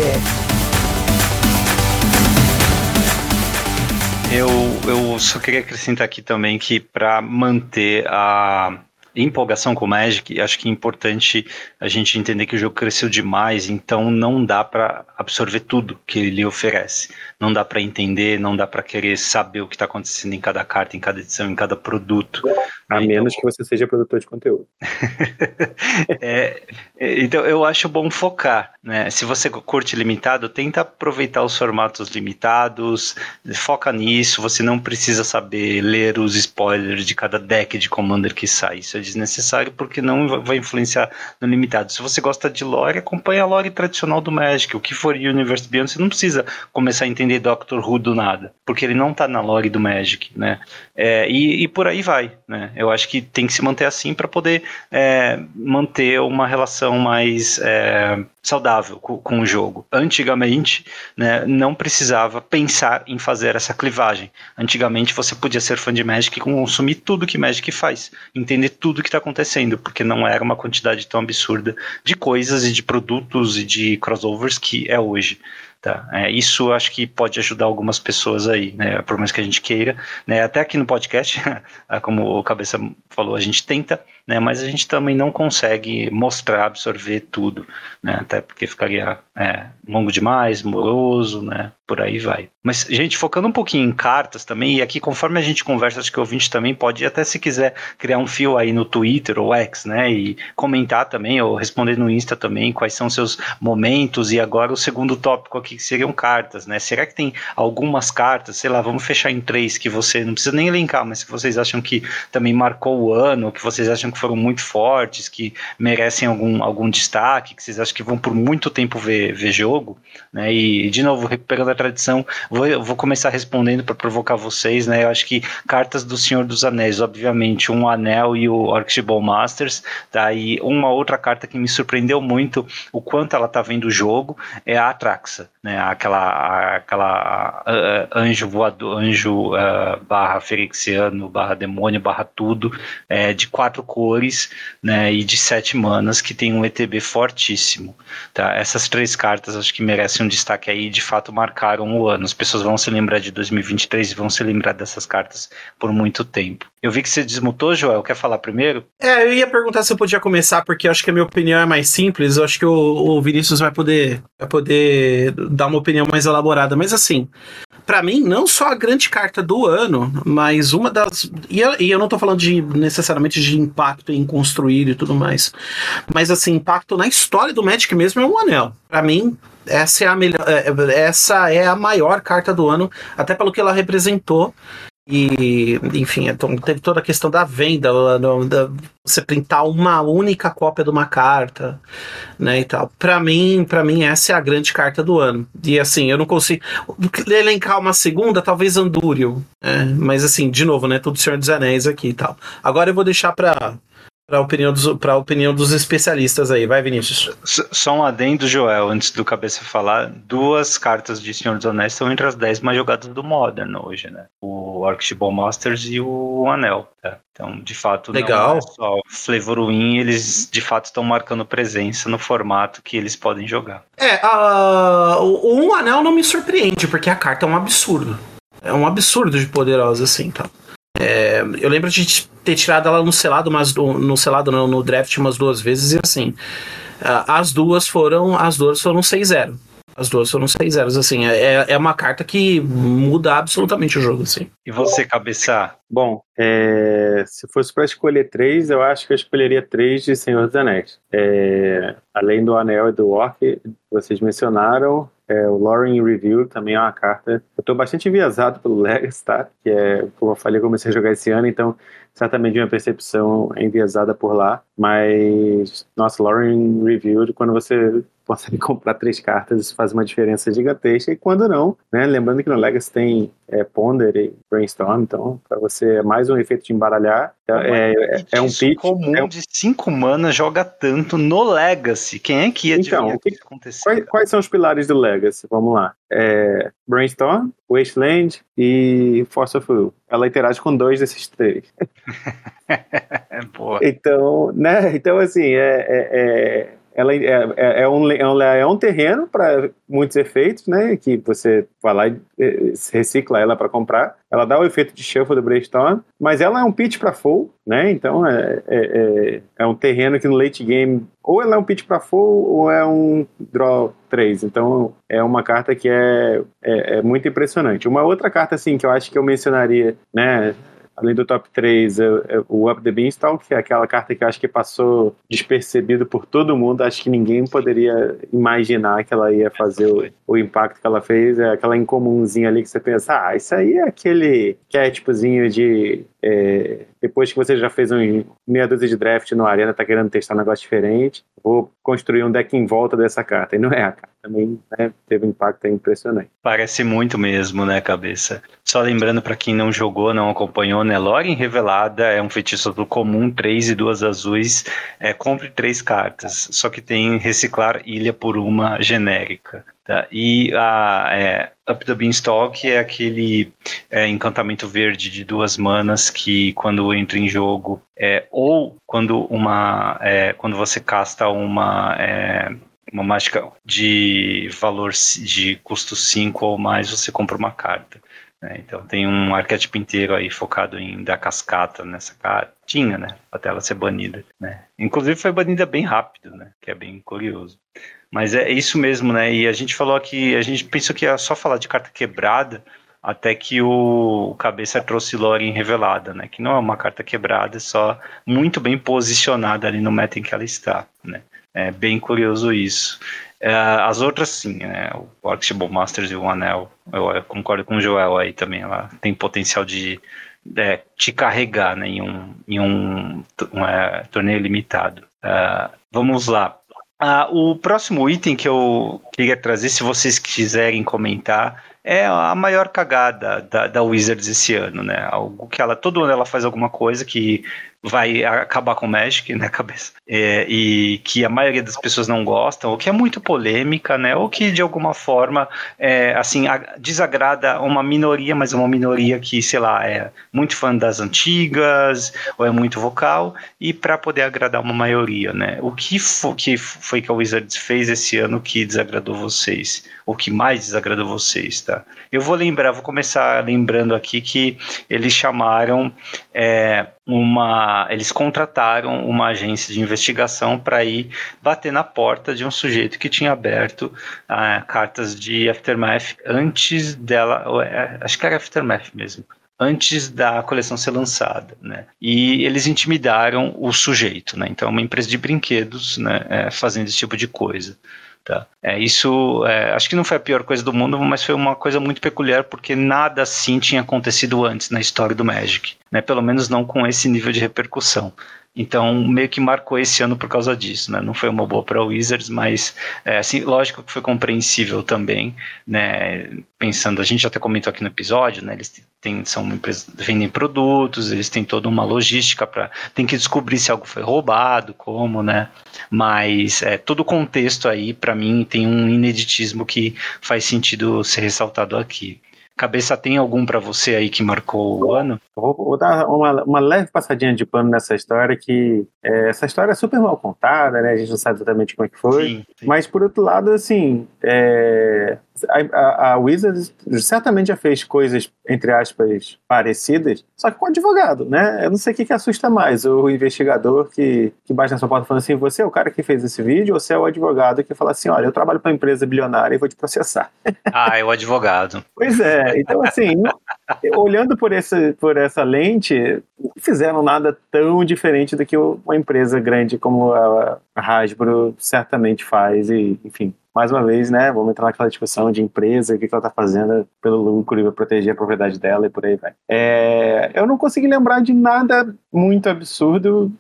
Eu, eu só queria acrescentar aqui também que para manter a empolgação com o Magic, acho que é importante a gente entender que o jogo cresceu demais, então não dá para absorver tudo que ele oferece. Não dá para entender, não dá para querer saber o que está acontecendo em cada carta, em cada edição, em cada produto. A então, menos que você seja produtor de conteúdo. é, então eu acho bom focar. Né? Se você curte limitado, tenta aproveitar os formatos limitados, foca nisso. Você não precisa saber ler os spoilers de cada deck de Commander que sai. Isso é desnecessário porque não vai influenciar no limitado. Se você gosta de lore, acompanha a lore tradicional do Magic. O que for Universe Beyond, você não precisa começar a entender Doctor Who do nada, porque ele não está na lore do Magic. Né? É, e, e, por aí vai, né? Eu acho que tem que se manter assim para poder é, manter uma relação mais é, saudável com, com, o jogo. Antigamente, né, não precisava pensar em fazer essa clivagem. Antigamente você podia ser fã de Magic e consumir tudo que Magic faz, entender tudo que está acontecendo, porque não era uma quantidade tão absurda de coisas e de produtos e de crossovers que é hoje. Tá? É, isso acho que pode ajudar algumas pessoas aí, né? Por mais que a gente queira, né? Até aqui no podcast, como o Cabeça falou, a gente tenta, né? Mas a gente também não consegue mostrar, absorver tudo, né? Até porque ficaria é, longo demais, moroso, né? Por aí vai. Mas, gente, focando um pouquinho em cartas também, e aqui conforme a gente conversa, acho que o ouvinte também pode, até se quiser criar um fio aí no Twitter ou X, né? E comentar também, ou responder no Insta também, quais são seus momentos. E agora o segundo tópico aqui que seriam cartas, né? Será que tem algumas cartas, sei lá, vamos fechar em três que você não precisa nem elencar, mas que vocês acham que também marcou o ano, que vocês acham que foram muito fortes, que merecem algum, algum destaque, que vocês acham que vão por muito tempo ver, ver jogo, né? E, de novo, recuperando a tradição, vou, vou começar respondendo para provocar vocês, né? Eu acho que cartas do Senhor dos Anéis, obviamente, um anel e o Orcish Masters, tá? Uma outra carta que me surpreendeu muito o quanto ela tá vendo o jogo é a Atraxa, né? Aquela, aquela uh, anjo voador, anjo uh, barra ferexiano, barra demônio, barra tudo, é, de quatro cores, né? E de sete manas, que tem um ETB fortíssimo, tá? Essas três cartas acho que merecem um destaque aí, de fato marcaram o ano. As pessoas vão se lembrar de 2023 e vão se lembrar dessas cartas por muito tempo. Eu vi que você desmutou, Joel. Quer falar primeiro? É, eu ia perguntar se eu podia começar, porque acho que a minha opinião é mais simples. Eu acho que o, o Vinícius vai poder, vai poder dar uma opinião mais elaborada. Mas assim, para mim, não só a grande carta do ano, mas uma das. E eu, e eu não tô falando de necessariamente de impacto em construir e tudo mais. Mas assim, impacto na história do Magic mesmo é um anel. Para mim, essa é a melhor, é, essa é a maior carta do ano, até pelo que ela representou e, enfim, então, teve toda a questão da venda, da, você printar uma única cópia de uma carta, né, e tal. Para mim, para mim essa é a grande carta do ano. E assim, eu não consigo elencar uma segunda, talvez Andúrio, né? mas assim, de novo, né, tudo Senhor dos Anéis aqui e tal. Agora eu vou deixar para para a opinião, dos, opinião dos especialistas aí. Vai, Vinícius. Só um adendo, Joel, antes do cabeça falar. Duas cartas de Senhor dos Anéis estão entre as 10 mais jogadas do Modern hoje, né? O Archibald Masters e o Anel. Tá? Então, de fato, Legal. não é só Flavor eles de fato estão marcando presença no formato que eles podem jogar. É, uh, o, o Um Anel não me surpreende, porque a carta é um absurdo. É um absurdo de poderosa, assim, tá? É, eu lembro de ter tirado ela no selado, mas no selado não, no draft umas duas vezes e assim. As duas foram. As duas foram 6-0. As duas foram 6-0, assim. É, é uma carta que muda absolutamente o jogo, assim. E você, cabeça? Bom, é, se fosse para escolher três, eu acho que eu escolheria três de Senhor dos Anéis. É, além do Anel e do Orc, vocês mencionaram, é, o Lauren Review também é uma carta. Eu estou bastante enviesado pelo Legacy, tá? Que é, como eu falei, eu comecei a jogar esse ano, então certamente minha percepção é enviesada por lá. Mas, nossa, Lauren Review, quando você consegue comprar três cartas, isso faz uma diferença gigantesca. E quando não, né? Lembrando que no Legacy tem é, Ponder e Brainstorm, então para você é mais um efeito de embaralhar. É, é, é um pitch. comum é um... de cinco mana joga tanto no Legacy. Quem é que ia então, que, que acontecer? Quais, quais, são os pilares do Legacy? Vamos lá. É, Brainstorm, Wasteland e Force of Will. Ela interage com dois desses três. Boa. Então, né? Então, assim, é, é, é ela é, é, é, um, é um terreno para muitos efeitos, né? Que você vai lá e recicla ela para comprar. Ela dá o efeito de shuffle do Brainstorm, mas ela é um pitch para full, né? Então é, é, é, é, um terreno que no late game ou ela é um pitch para full ou é um draw 3. Então é uma carta que é, é, é muito impressionante. Uma outra carta assim que eu acho que eu mencionaria, né? Além do top 3, é, é o Up the Beanstalk, que é aquela carta que eu acho que passou despercebido por todo mundo. Acho que ninguém poderia imaginar que ela ia fazer o, o, impacto que ela fez. É aquela incomumzinha ali que você pensa, ah, isso aí é aquele arquétipozinho de é, depois que você já fez um meia dúzia de draft no Arena, tá querendo testar um negócio diferente, vou construir um deck em volta dessa carta. E não é a carta. Também né, teve um impacto impressionante. Parece muito mesmo, né, cabeça? Só lembrando para quem não jogou, não acompanhou, né? Loren Revelada é um feitiço do comum, três e duas azuis. É, compre três cartas. Só que tem reciclar ilha por uma genérica. Tá? E a é, Up the Beanstalk é aquele é, encantamento verde de duas manas que quando entra em jogo, é, ou quando uma é, quando você casta uma é, uma mágica de valor de custo 5 ou mais, você compra uma carta. Né? Então tem um arquétipo inteiro aí focado em dar cascata nessa cartinha, né? Até ela ser banida. Né? Inclusive foi banida bem rápido, né? Que é bem curioso. Mas é isso mesmo, né? E a gente falou aqui, a gente pensou que ia só falar de carta quebrada, até que o, Cabeça trouxe Lorien revelada, né? Que não é uma carta quebrada, é só muito bem posicionada ali no meta em que ela está, né? É bem curioso isso. É, as outras sim, né? O Archibald Masters e o Anel, eu, concordo com o Joel aí também, ela tem potencial de é, te carregar né, em um, em um, um é, torneio limitado. Uh, vamos lá. Ah, o próximo item que eu queria trazer, se vocês quiserem comentar, é a maior cagada da, da Wizards esse ano, né? Algo que ela, todo ano ela faz alguma coisa que vai acabar com o Magic, né, cabeça? É, e que a maioria das pessoas não gostam, ou que é muito polêmica, né? Ou que de alguma forma, é, assim, desagrada uma minoria, mas uma minoria que, sei lá, é muito fã das antigas, ou é muito vocal, e para poder agradar uma maioria, né? O que, fo que foi que a Wizards fez esse ano que desagradou vocês? O que mais desagradou vocês, tá? Eu vou lembrar, vou começar lembrando aqui que eles chamaram é, uma. Eles contrataram uma agência de investigação para ir bater na porta de um sujeito que tinha aberto ah, cartas de Aftermath antes dela. É, acho que era Aftermath mesmo antes da coleção ser lançada, né? E eles intimidaram o sujeito, né? Então, é uma empresa de brinquedos, né, é, fazendo esse tipo de coisa. Tá? É, isso é, acho que não foi a pior coisa do mundo, mas foi uma coisa muito peculiar porque nada assim tinha acontecido antes na história do Magic, né? pelo menos não com esse nível de repercussão. Então, meio que marcou esse ano por causa disso, né? Não foi uma boa para o Wizards, mas, é, assim, lógico que foi compreensível também, né? Pensando, a gente até comentou aqui no episódio, né? Eles têm, são uma empresa, vendem produtos, eles têm toda uma logística para, tem que descobrir se algo foi roubado, como, né? Mas é, todo o contexto aí, para mim, tem um ineditismo que faz sentido ser ressaltado aqui. Cabeça, tem algum para você aí que marcou o ano? Vou, vou dar uma, uma, leve passadinha de pano nessa história, que é, essa história é super mal contada, né? A gente não sabe exatamente como é que foi. Sim, sim. Mas, por outro lado, assim, é, a, a, Wizards certamente já fez coisas, entre aspas, parecidas, só que com advogado, né? Eu não sei o que, que assusta mais, o investigador que, que bate na sua porta falando assim, você é o cara que fez esse vídeo, ou você é o advogado que fala assim, olha, eu trabalho para uma empresa bilionária e vou te processar. Ah, é o advogado. pois é, então assim, olhando por, esse, por essa lente, fizeram nada tão diferente do que uma empresa grande como a Hasbro certamente faz, e enfim, mais uma vez, né, vamos entrar naquela discussão de empresa, o que, ela está fazendo pelo lucro e proteger a propriedade dela e por aí vai. É, eu não consegui lembrar de nada muito absurdo,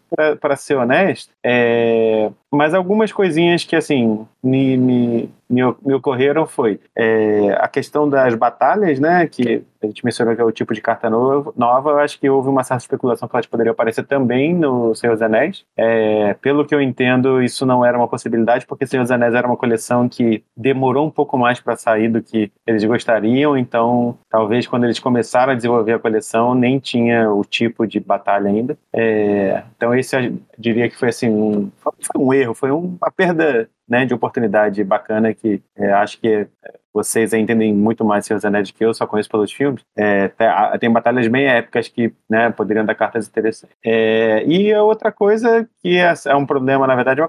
para ser honesto, é, mas algumas coisinhas que, assim, me, me, me, ocorreram foi é, a questão das batalhas, né, que a gente mencionou que é o tipo de carta novo, nova, eu acho que houve uma certa especulação que elas poderiam aparecer também no Senhor dos Anéis. É, pelo que eu entendo, isso não era uma possibilidade, porque Senhor dos Anéis era uma coleção que demorou um pouco mais para sair do que eles gostariam, então talvez quando eles começaram a desenvolver a coleção nem tinha o tipo de batalha ainda. É, então esse eu diria que foi assim um, foi um erro, foi uma perda né, de oportunidade bacana que é, acho que é, vocês entendem muito mais Senhor Anéis que eu, só conheço pelos filmes. É, tem, tem, batalhas bem épicas que né, poderiam dar cartas interessantes. É, e a outra coisa que é, é um problema, na verdade, é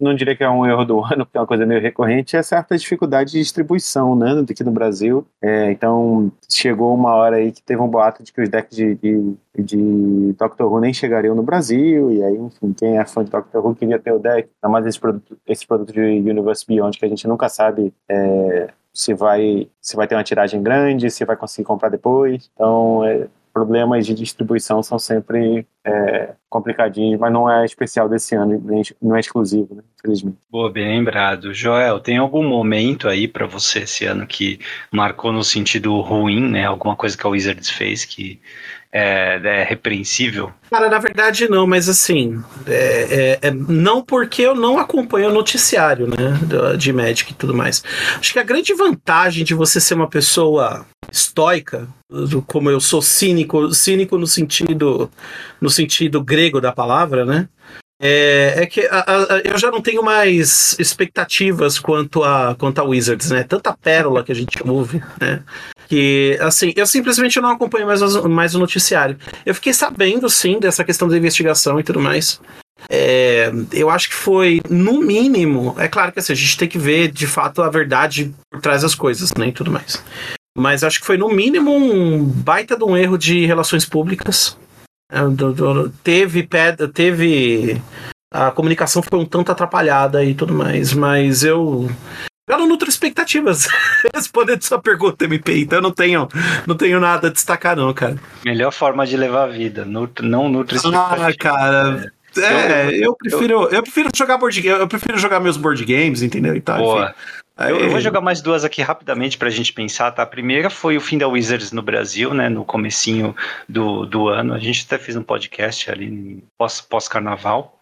não diria que é um erro do ano, porque é uma coisa meio recorrente, é certa dificuldade de distribuição, né, aqui no Brasil. É, então, chegou uma hora aí que teve um boato de que os decks de, de, de Doctor Who nem chegariam no Brasil, e aí, enfim, quem é fã de Doctor Who queria ter o deck, ainda mais esse produto, esse produto de Universe Beyond, que a gente nunca sabe é, se vai se vai ter uma tiragem grande, se vai conseguir comprar depois. Então, é, problemas de distribuição são sempre é, complicadinhos, mas não é especial desse ano, não é exclusivo, né? infelizmente. Boa, bem lembrado. Joel, tem algum momento aí para você esse ano que marcou no sentido ruim, né? Alguma coisa que a Wizards fez que é, é repreensível? Cara, na verdade não, mas assim, é, é, é não porque eu não acompanho o noticiário, né, de Magic e tudo mais. Acho que a grande vantagem de você ser uma pessoa estoica, como eu sou cínico, cínico no sentido no sentido grego da palavra, né? É, é que a, a, eu já não tenho mais expectativas quanto a, quanto a Wizards, né? Tanta pérola que a gente ouve, né? Que, assim, eu simplesmente não acompanho mais, mais o noticiário. Eu fiquei sabendo, sim, dessa questão da investigação e tudo mais. É, eu acho que foi, no mínimo, é claro que assim, a gente tem que ver de fato a verdade por trás das coisas, né? E tudo mais. Mas acho que foi, no mínimo, um baita de um erro de relações públicas é, teve, teve. A comunicação foi um tanto atrapalhada e tudo mais, mas eu. Eu não nutro expectativas respondendo sua pergunta, MP, então eu não tenho, não tenho nada a destacar, não, cara. Melhor forma de levar a vida, nutro, não nutro expectativas. Ah, cara. É, eu, eu prefiro, eu, eu, prefiro jogar board eu prefiro jogar meus board games, entendeu? E tal, Boa. Eu, eu, vou jogar mais duas aqui rapidamente para a gente pensar, tá? A primeira foi o fim da Wizards no Brasil, né? No comecinho do, do ano. A gente até fez um podcast ali pós-carnaval. Pós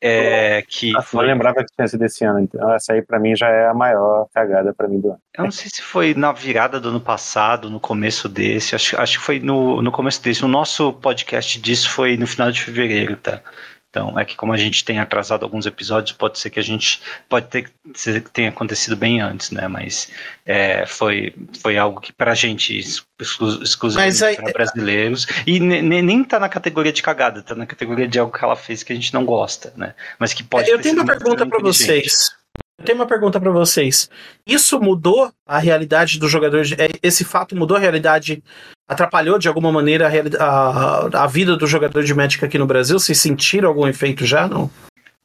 é, que ah, foi... Eu lembrava que tinha sido esse ano, então essa aí para mim já é a maior cagada para mim do ano. Eu não sei se foi na virada do ano passado, no começo desse, acho, acho que foi no, no começo desse. O nosso podcast disso foi no final de fevereiro, tá? Então, é que como a gente tem atrasado alguns episódios, pode ser que a gente pode ter que tenha acontecido bem antes, né? Mas é, foi, foi algo que para a gente exclusivamente aí, para brasileiros e nem tá na categoria de cagada, tá na categoria de algo que ela fez que a gente não gosta, né? Mas que pode. Eu tenho uma pergunta para vocês. Eu tenho uma pergunta para vocês. Isso mudou a realidade do jogador? De, é, esse fato mudou a realidade? Atrapalhou de alguma maneira a, a, a vida do jogador de Magic aqui no Brasil? Vocês sentiram algum efeito já? Não?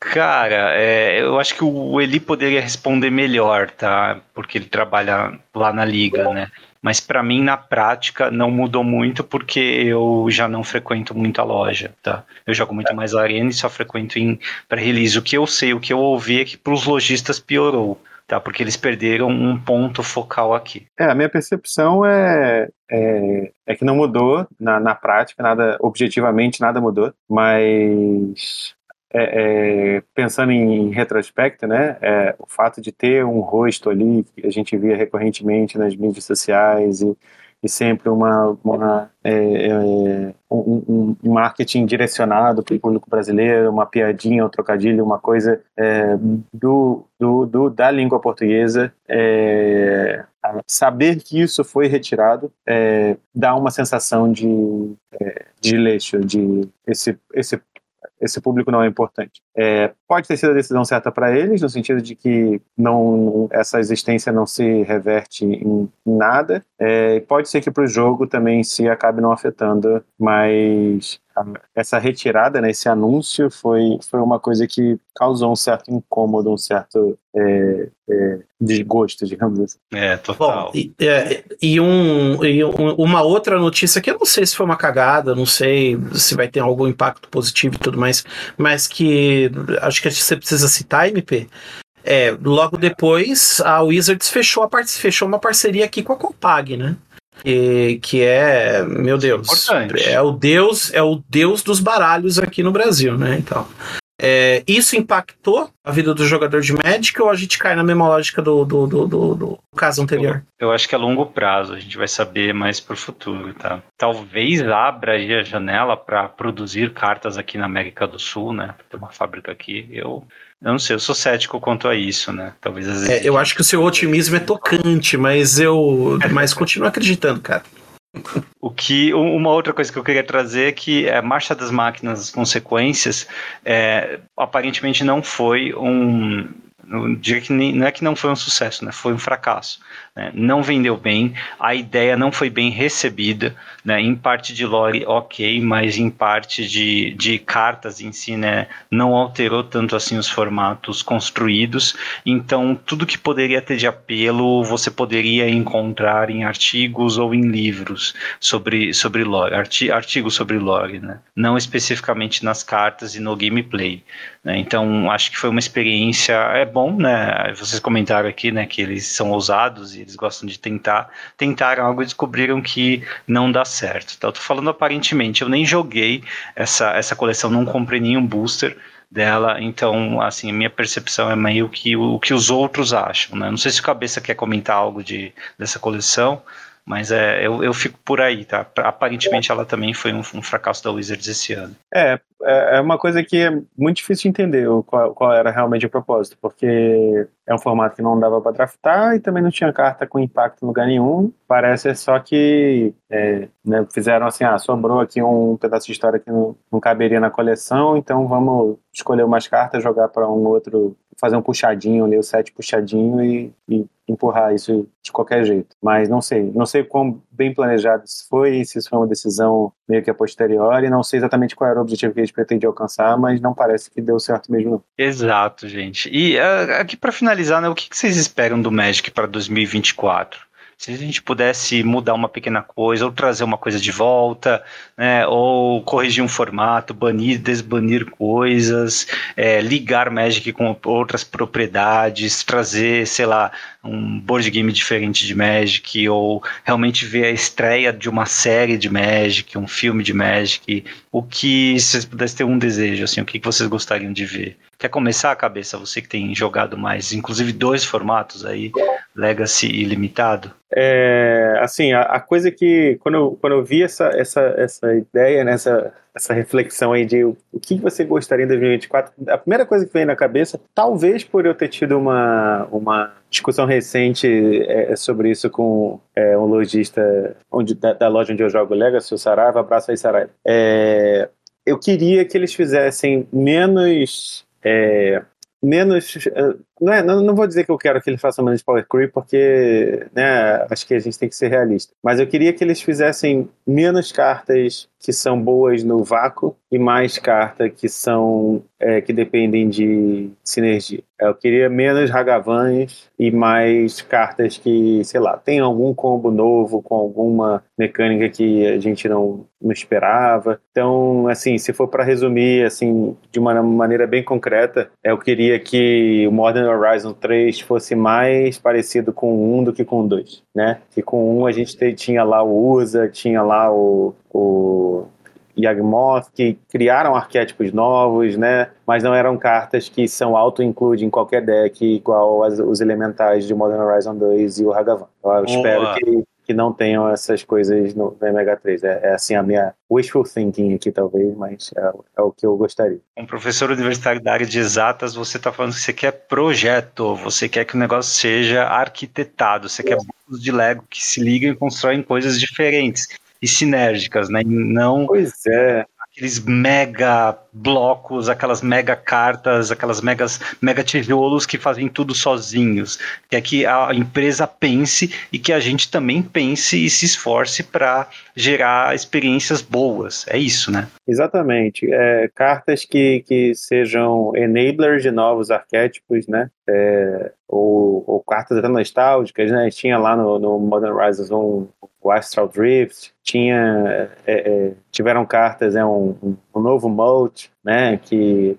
Cara, é, eu acho que o Eli poderia responder melhor, tá? Porque ele trabalha lá na liga, né? Mas para mim, na prática, não mudou muito porque eu já não frequento muito a loja, tá? Eu jogo muito mais Arena e só frequento em pré-release. O que eu sei, o que eu ouvi é que para os lojistas piorou. Tá, porque eles perderam um ponto focal aqui. É, a minha percepção é, é, é que não mudou na, na prática, nada objetivamente nada mudou, mas é, é, pensando em retrospecto, né, é, o fato de ter um rosto ali que a gente via recorrentemente nas mídias sociais e, e sempre uma, uma é, é, um, um, marketing direcionado para o público brasileiro, uma piadinha, um trocadilho, uma coisa é, do, do, do, da língua portuguesa. saber que isso foi retirado dá uma sensação de, de leixo, de esse, esse esse público não é importante. É, pode ter sido a decisão certa para eles, no sentido de que não, essa existência não se reverte em, nada. É, pode ser que para o jogo também se acabe não afetando, mas essa retirada, né, esse anúncio foi, foi uma coisa que causou um certo incômodo, um certo é, é, desgosto, digamos assim. É, total. Bom, e, é, e, um, e um, uma outra notícia que eu não sei se foi uma cagada, não sei se vai ter algum impacto positivo e tudo mais, mas que acho que você precisa citar, MP. É, logo depois, a Wizards fechou, a fechou uma parceria aqui com a Compag, né? que, que é, meu Deus, Importante. é o deus, é o deus dos baralhos aqui no Brasil, né? Então, é, isso impactou a vida do jogador de Magic ou a gente cai na mesma lógica do, do, do, do, do caso anterior? Eu, eu, acho que a longo prazo a gente vai saber mais pro futuro, tá? Talvez abra aí a janela para produzir cartas aqui na América do Sul, né? Tem uma fábrica aqui. Eu eu não sei, eu sou cético quanto a isso, né? Talvez às vezes. É, eu acho que o seu otimismo é tocante, mas eu. Mas continuo acreditando, cara. O que uma outra coisa que eu queria trazer é que a marcha das máquinas, as consequências, é, aparentemente não foi um não, diria que nem, não é que não foi um sucesso, né? Foi um fracasso. Né? Não vendeu bem, a ideia não foi bem recebida, né? Em parte de lore, ok, mas em parte de, de cartas em si, né? Não alterou tanto assim os formatos construídos. Então, tudo que poderia ter de apelo, você poderia encontrar em artigos ou em livros sobre, sobre lore, arti, artigos sobre lore, né? Não especificamente nas cartas e no gameplay. Né? Então, acho que foi uma experiência. É bom, né? Vocês comentaram aqui, né, que eles são ousados e eles gostam de tentar. Tentaram algo e descobriram que não dá certo. Então, eu tô falando aparentemente. Eu nem joguei essa, essa coleção, não comprei nenhum booster dela, então, assim, a minha percepção é meio que o, o que os outros acham, né? Não sei se o Cabeça quer comentar algo de, dessa coleção, mas é, eu, eu fico por aí, tá? Aparentemente ela também foi um, um fracasso da Wizards esse ano. É, é, é uma coisa que é muito difícil de entender qual, qual era realmente o propósito, porque é um formato que não dava para draftar e também não tinha carta com impacto em lugar nenhum. Parece só que é, né, fizeram assim: ah, sobrou aqui um pedaço de história que não, não caberia na coleção, então vamos escolher umas cartas, jogar para um outro, fazer um puxadinho ali, o set puxadinho e, e empurrar isso de qualquer jeito. Mas não sei, não sei quão bem planejado isso foi, se isso foi uma decisão meio que a posteriori, não sei exatamente qual era o objetivo que eles pretendiam alcançar, mas não parece que deu certo mesmo. Exato, gente. E uh, aqui para finalizar, né, o que, que vocês esperam do Magic para 2024? Se a gente pudesse mudar uma pequena coisa, ou trazer uma coisa de volta, né, ou corrigir um formato, banir, desbanir coisas, é, ligar Magic com outras propriedades, trazer, sei lá, um board game diferente de Magic, ou realmente ver a estreia de uma série de Magic, um filme de Magic, o que, se vocês pudessem ter um desejo, assim, o que vocês gostariam de ver? Quer começar a cabeça, você que tem jogado mais, inclusive dois formatos aí, Legacy e Limitado? É, assim, a, a, coisa que, quando eu, quando eu vi essa, essa, essa ideia, né, essa, essa reflexão aí de o que você gostaria em 2024, a primeira coisa que veio na cabeça, talvez por eu ter tido uma, uma discussão recente é, sobre isso com é, um lojista onde, da, da, loja onde eu jogo Legacy, o Saraiva, abraço aí Saraiva. É, eu queria que eles fizessem menos é, menos. Não, é, não, não, vou dizer que eu quero que eles façam menos power creep, porque né, acho que a gente tem que ser realista. Mas eu queria que eles fizessem menos cartas que são boas no vácuo e mais cartas que são é, que dependem de sinergia. Eu queria menos Hagavans e mais cartas que, sei lá, tem algum combo novo com alguma mecânica que a gente não, não esperava. Então, assim, se for para resumir, assim, de uma maneira bem concreta, eu queria que o Modern Horizon 3 fosse mais parecido com o 1 do que com o 2, né? Que com o 1 a gente tinha lá o Usa, tinha lá o, o Yagmoth, que criaram arquétipos novos, né? Mas não eram cartas que são auto-include em qualquer deck, igual as, os elementais de Modern Horizon 2 e o Hagavan. Eu espero que, que não tenham essas coisas no, no MH3. É, é, assim a minha wishful thinking aqui, talvez, mas é, é, o que eu gostaria. Um professor universitário da área de exatas, você está falando que você quer projeto, você quer que o negócio seja arquitetado, você quer blocos de Lego que se ligam e constroem coisas diferentes e sinérgicas, né? E não pois é. Aqueles mega blocos, aquelas mega cartas, aquelas megas, mega tijolos que fazem tudo sozinhos. Que é que a empresa pense e que a gente também pense e se esforce para gerar experiências boas. É isso, né? Exatamente. É, cartas que, que sejam enablers de novos arquétipos, né? É, ou, ou, cartas até nostálgicas, né? Tinha lá no, no Modern Horizons um, o Astral Drift, tinha, é, é, tiveram cartas, é um, um novo Moat, né, que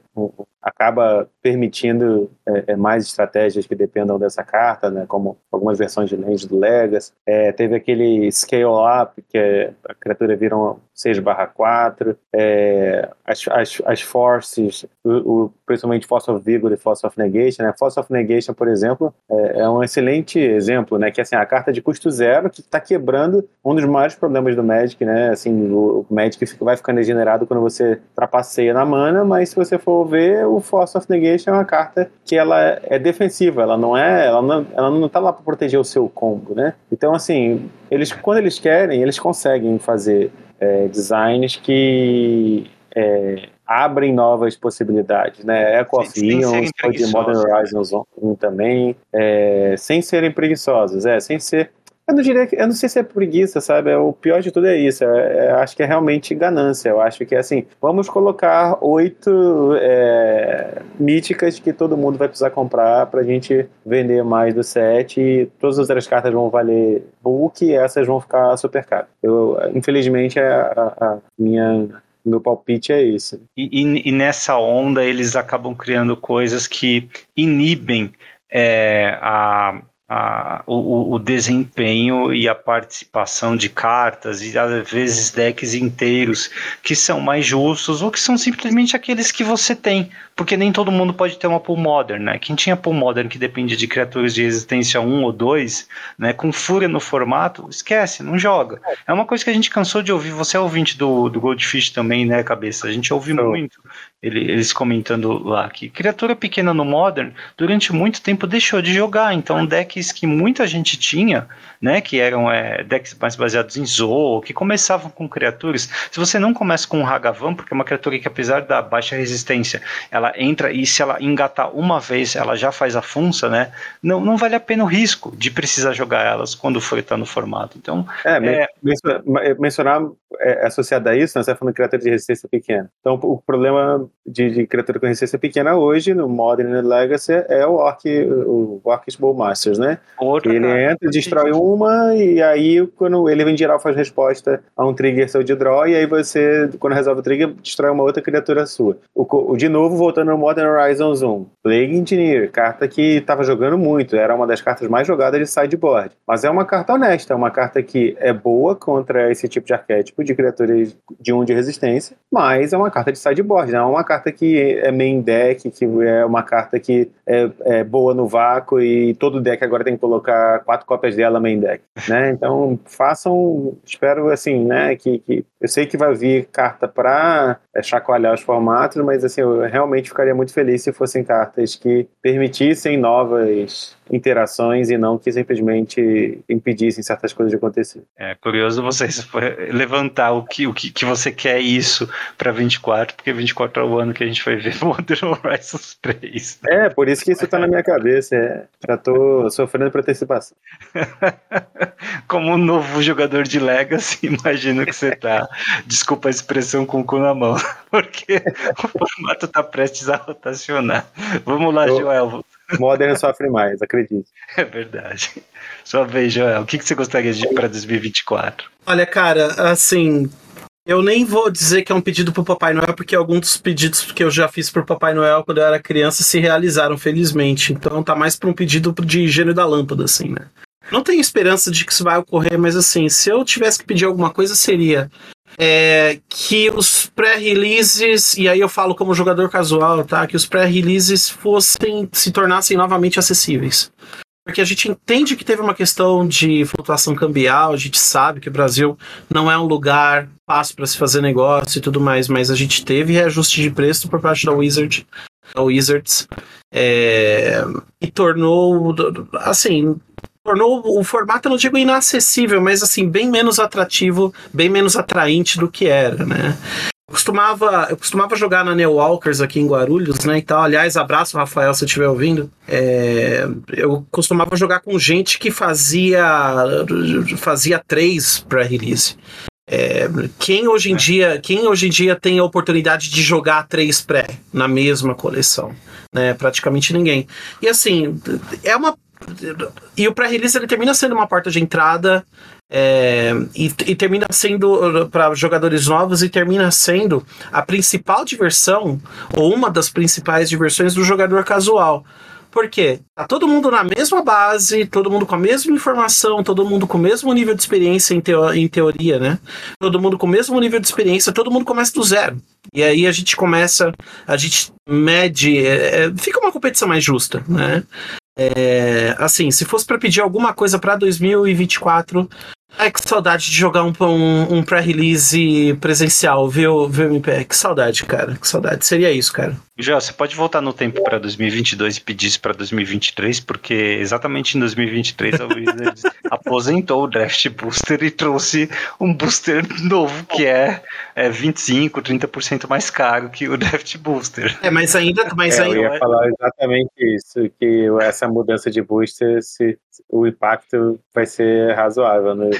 acaba permitindo é, é, mais estratégias que dependam dessa carta, né, como algumas versões de Land do Legacy. É, teve aquele Scale Up, que é, a criatura vira um 6 4, é, as, as, as Forces, o, o, principalmente Force of Vigor e Force of Negation. Né? Force of Negation, por exemplo, é, é, um excelente exemplo, né, que assim, a carta de custo zero que está quebrando um dos maiores problemas do Magic, né, assim, o, o Magic vai ficando degenerado quando você trapaceia na mana, mas se você for ver, o Force of Negation é uma carta que ela é defensiva, ela não é, ela não, ela não tá lá para proteger o seu combo, né? Então, assim, eles, quando eles querem, eles conseguem fazer é, designs que é, abrem novas possibilidades, né? Echo of Eons, de Modern Horizons 1 também, é, sem serem preguiçosos, é, sem ser eu não diria que, eu não sei se é preguiça, sabe? O pior de tudo é isso. É, é, acho que é realmente ganância. Eu acho que é assim, vamos colocar oito é, míticas que todo mundo vai precisar comprar pra gente vender mais do set. E todas as outras cartas vão valer book e essas vão ficar super caras. Eu, infelizmente, a, a, a minha meu palpite é esse. E, e, e, nessa onda eles acabam criando coisas que inibem é, a, a, o, o, desempenho e a participação de cartas e às vezes decks inteiros que são mais justos ou que são simplesmente aqueles que você tem, porque nem todo mundo pode ter uma pool modern, né? Quem tinha pool modern que depende de criaturas de resistência 1 ou 2, né, com fúria no formato, esquece, não joga. É uma coisa que a gente cansou de ouvir, você é ouvinte do, do Goldfish também, né, cabeça? A gente ouve muito ele, eles comentando lá que criatura pequena no Modern durante muito tempo deixou de jogar. Então, decks que muita gente tinha, né, que eram é, decks mais baseados em Zoo, que começavam com criaturas. Se você não começa com um Hagavan, porque é uma criatura que, apesar da baixa resistência, ela entra e se ela engatar uma vez, ela já faz a funça, né? Não, não vale a pena o risco de precisar jogar elas quando for estar no formato. Então, é, é... mencionar é, associado a isso, né, você está falando de criatura de resistência pequena. Então, o problema de, de criatura com resistência pequena hoje, no Modern e Legacy, é o Orc, o Orcs Bowmasters, né? Outra ele cara. entra, destrói uma, e aí, quando ele vem geral, faz resposta a um trigger seu de draw, e aí você, quando resolve o trigger, destrói uma outra criatura sua. O, o de novo, voltando no Modern Horizons 1, Plague Engineer, carta que estava jogando muito, era uma das cartas mais jogadas de sideboard. Mas é uma carta honesta, é uma carta que é boa contra esse tipo de arquétipo de criaturas de 1 um de resistência, mas é uma carta de sideboard, não é uma carta que é main deck, que é uma carta que é, é, boa no vácuo e todo deck agora tem que colocar quatro cópias dela main deck, né? Então façam, espero assim, né, que, que eu sei que vai vir carta para é, chacoalhar os formatos, mas assim, eu realmente ficaria muito feliz se fossem cartas que permitissem novas interações e não que simplesmente impedissem certas coisas de acontecer. É curioso vocês levantar o que, o que, que você quer isso para 24, porque 24 é o ano que a gente vai ver Modern Horizons 3. É, por isso que isso tá na minha cabeça. É. Já tô sofrendo por antecipação. Como um novo jogador de Legacy, imagino que você tá, desculpa a expressão, com o cu na mão, porque o formato tá prestes a rotacionar. Vamos lá. Joel. Modern sofre mais, acredite. É verdade. Só vez, Joel. O que, que você gostaria de para 2024? Olha, cara, assim, eu nem vou dizer que é um pedido pro Papai Noel, porque alguns dos pedidos que eu já fiz pro Papai Noel quando eu era criança se realizaram, felizmente. Então tá mais pra um pedido de gênio da lâmpada, assim, né? Não tenho esperança de que isso vai ocorrer, mas assim, se eu tivesse que pedir alguma coisa, seria é, que os pré-releases, e aí eu falo como jogador casual, tá? Que os pré-releases fossem, se tornassem novamente acessíveis. Porque a gente entende que teve uma questão de flutuação cambial, a gente sabe que o Brasil não é um lugar fácil para se fazer negócio e tudo mais, mas a gente teve reajuste de preço por parte da Wizard, da Wizards, é, e tornou, assim, tornou o formato, não digo inacessível, mas assim, bem menos atrativo, bem menos atraente do que era, né? Eu costumava, eu costumava jogar na Neo Walkers aqui em Guarulhos, né? Então, aliás, abraço, Rafael, se estiver ouvindo. É, eu costumava jogar com gente que fazia fazia três pré-release. É, quem hoje em dia quem hoje em dia tem a oportunidade de jogar três pré na mesma coleção né praticamente ninguém e assim é uma e o pré-release ele termina sendo uma porta de entrada é, e, e, termina sendo para jogadores novos e termina sendo a principal diversão ou uma das principais diversões do jogador casual. Por quê? Tá todo mundo na mesma base, todo mundo com a mesma informação, todo mundo com o mesmo nível de experiência em, teo em teoria, né? Todo mundo com o mesmo nível de experiência, todo mundo começa do zero. E aí a gente começa, a gente mede, é, é fica uma competição mais justa, né? É, assim, se fosse para pedir alguma coisa para 2024, Ai, que saudade de jogar um, um, um pré-release presencial, viu, viu, MP? Que saudade, cara. Que saudade. Seria isso, cara. Já, você pode voltar no tempo para 2022 e pedir isso para 2023, porque exatamente em 2023 a Wizards aposentou o Draft Booster e trouxe um booster novo que é, é 25, 30% mais caro que o Draft Booster. É, mas ainda. Mas é, ainda eu ia falar exatamente isso, que essa mudança de booster, se, o impacto vai ser razoável. Né?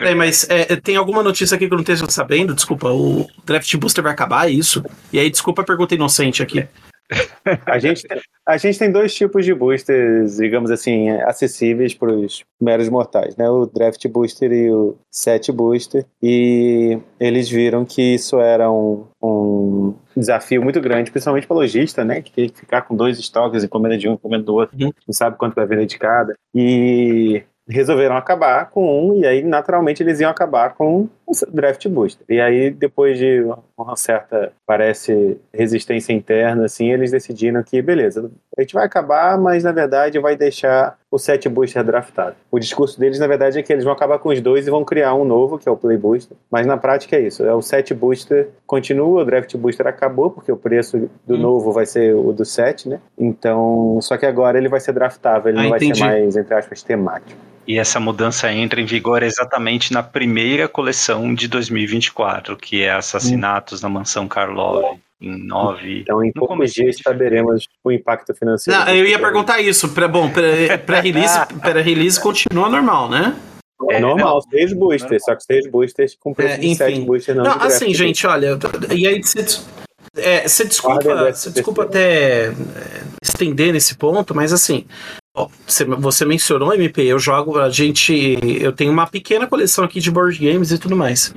É, mas é, tem alguma notícia aqui que eu não esteja sabendo? Desculpa, o Draft Booster vai acabar, é isso? E aí, desculpa a pergunta inocente aqui. A gente, a gente tem dois tipos de boosters, digamos assim, acessíveis para os meros mortais, né? O Draft Booster e o Set Booster. E eles viram que isso era um, um desafio muito grande, principalmente para lojista, né? Que tem que ficar com dois estoques, encomenda de um, encomenda do outro, uhum. não sabe quanto vai vender de cada. E resolveram acabar com um, e aí naturalmente eles iam acabar com o draft booster. E aí, depois de uma certa, parece, resistência interna, assim, eles decidiram que, beleza, a gente vai acabar, mas na verdade vai deixar o set booster draftado. O discurso deles, na verdade, é que eles vão acabar com os dois e vão criar um novo, que é o play booster. Mas na prática é isso, é o set booster continua, o draft booster acabou, porque o preço do hum. novo vai ser o do set, né? Então, só que agora ele vai ser draftável, ele ah, não vai entendi. ser mais, entre aspas, temático. E essa mudança entra em vigor exatamente na primeira coleção de 2024, que é Assassinatos hum. na Mansão Karlov. Em nove. Então, em poucos dias saberemos o impacto financeiro. Não, eu ia perguntar isso. Pra, bom, pré-release pré release continua normal, né? É normal, seis boosters, só que seis boosters com preço é, de sete boosters não. Não, assim, gente, olha, e aí você, é, você desculpa, você desculpa até é, estender nesse ponto, mas assim, você mencionou MP, eu jogo, a gente. Eu tenho uma pequena coleção aqui de board games e tudo mais.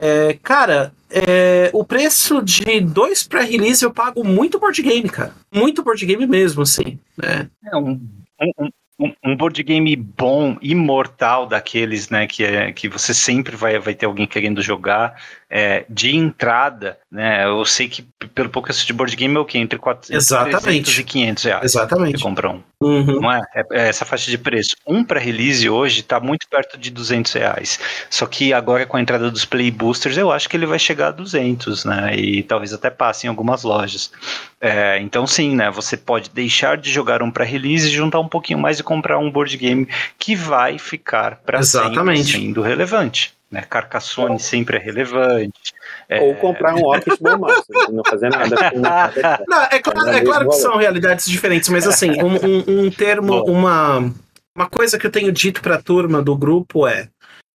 É, cara, é, o preço de dois pré-release eu pago muito board game, cara. Muito board game mesmo, assim. Né? É um, um, um, um board game bom, imortal daqueles, né, que, é, que você sempre vai, vai ter alguém querendo jogar é, de entrada, né? Eu sei que pelo pouco que de board game é o quê? Entre 400 Exatamente. e 500 reais. Exatamente. Você compra um. Uhum. Não é? é? é? essa faixa de preço. Um para release hoje está muito perto de 200 reais. Só que agora com a entrada dos Play Boosters, eu acho que ele vai chegar a 200, né? E talvez até passe em algumas lojas. É, então sim, né? Você pode deixar de jogar um para release e juntar um pouquinho mais e comprar um board game que vai ficar para sempre sendo relevante. Né? Carcassone sempre é relevante. É... Ou comprar um Office Master, não fazer nada. não, é, claro, é claro que são realidades diferentes, mas assim, um, um, um termo, uma, uma coisa que eu tenho dito para a turma do grupo é,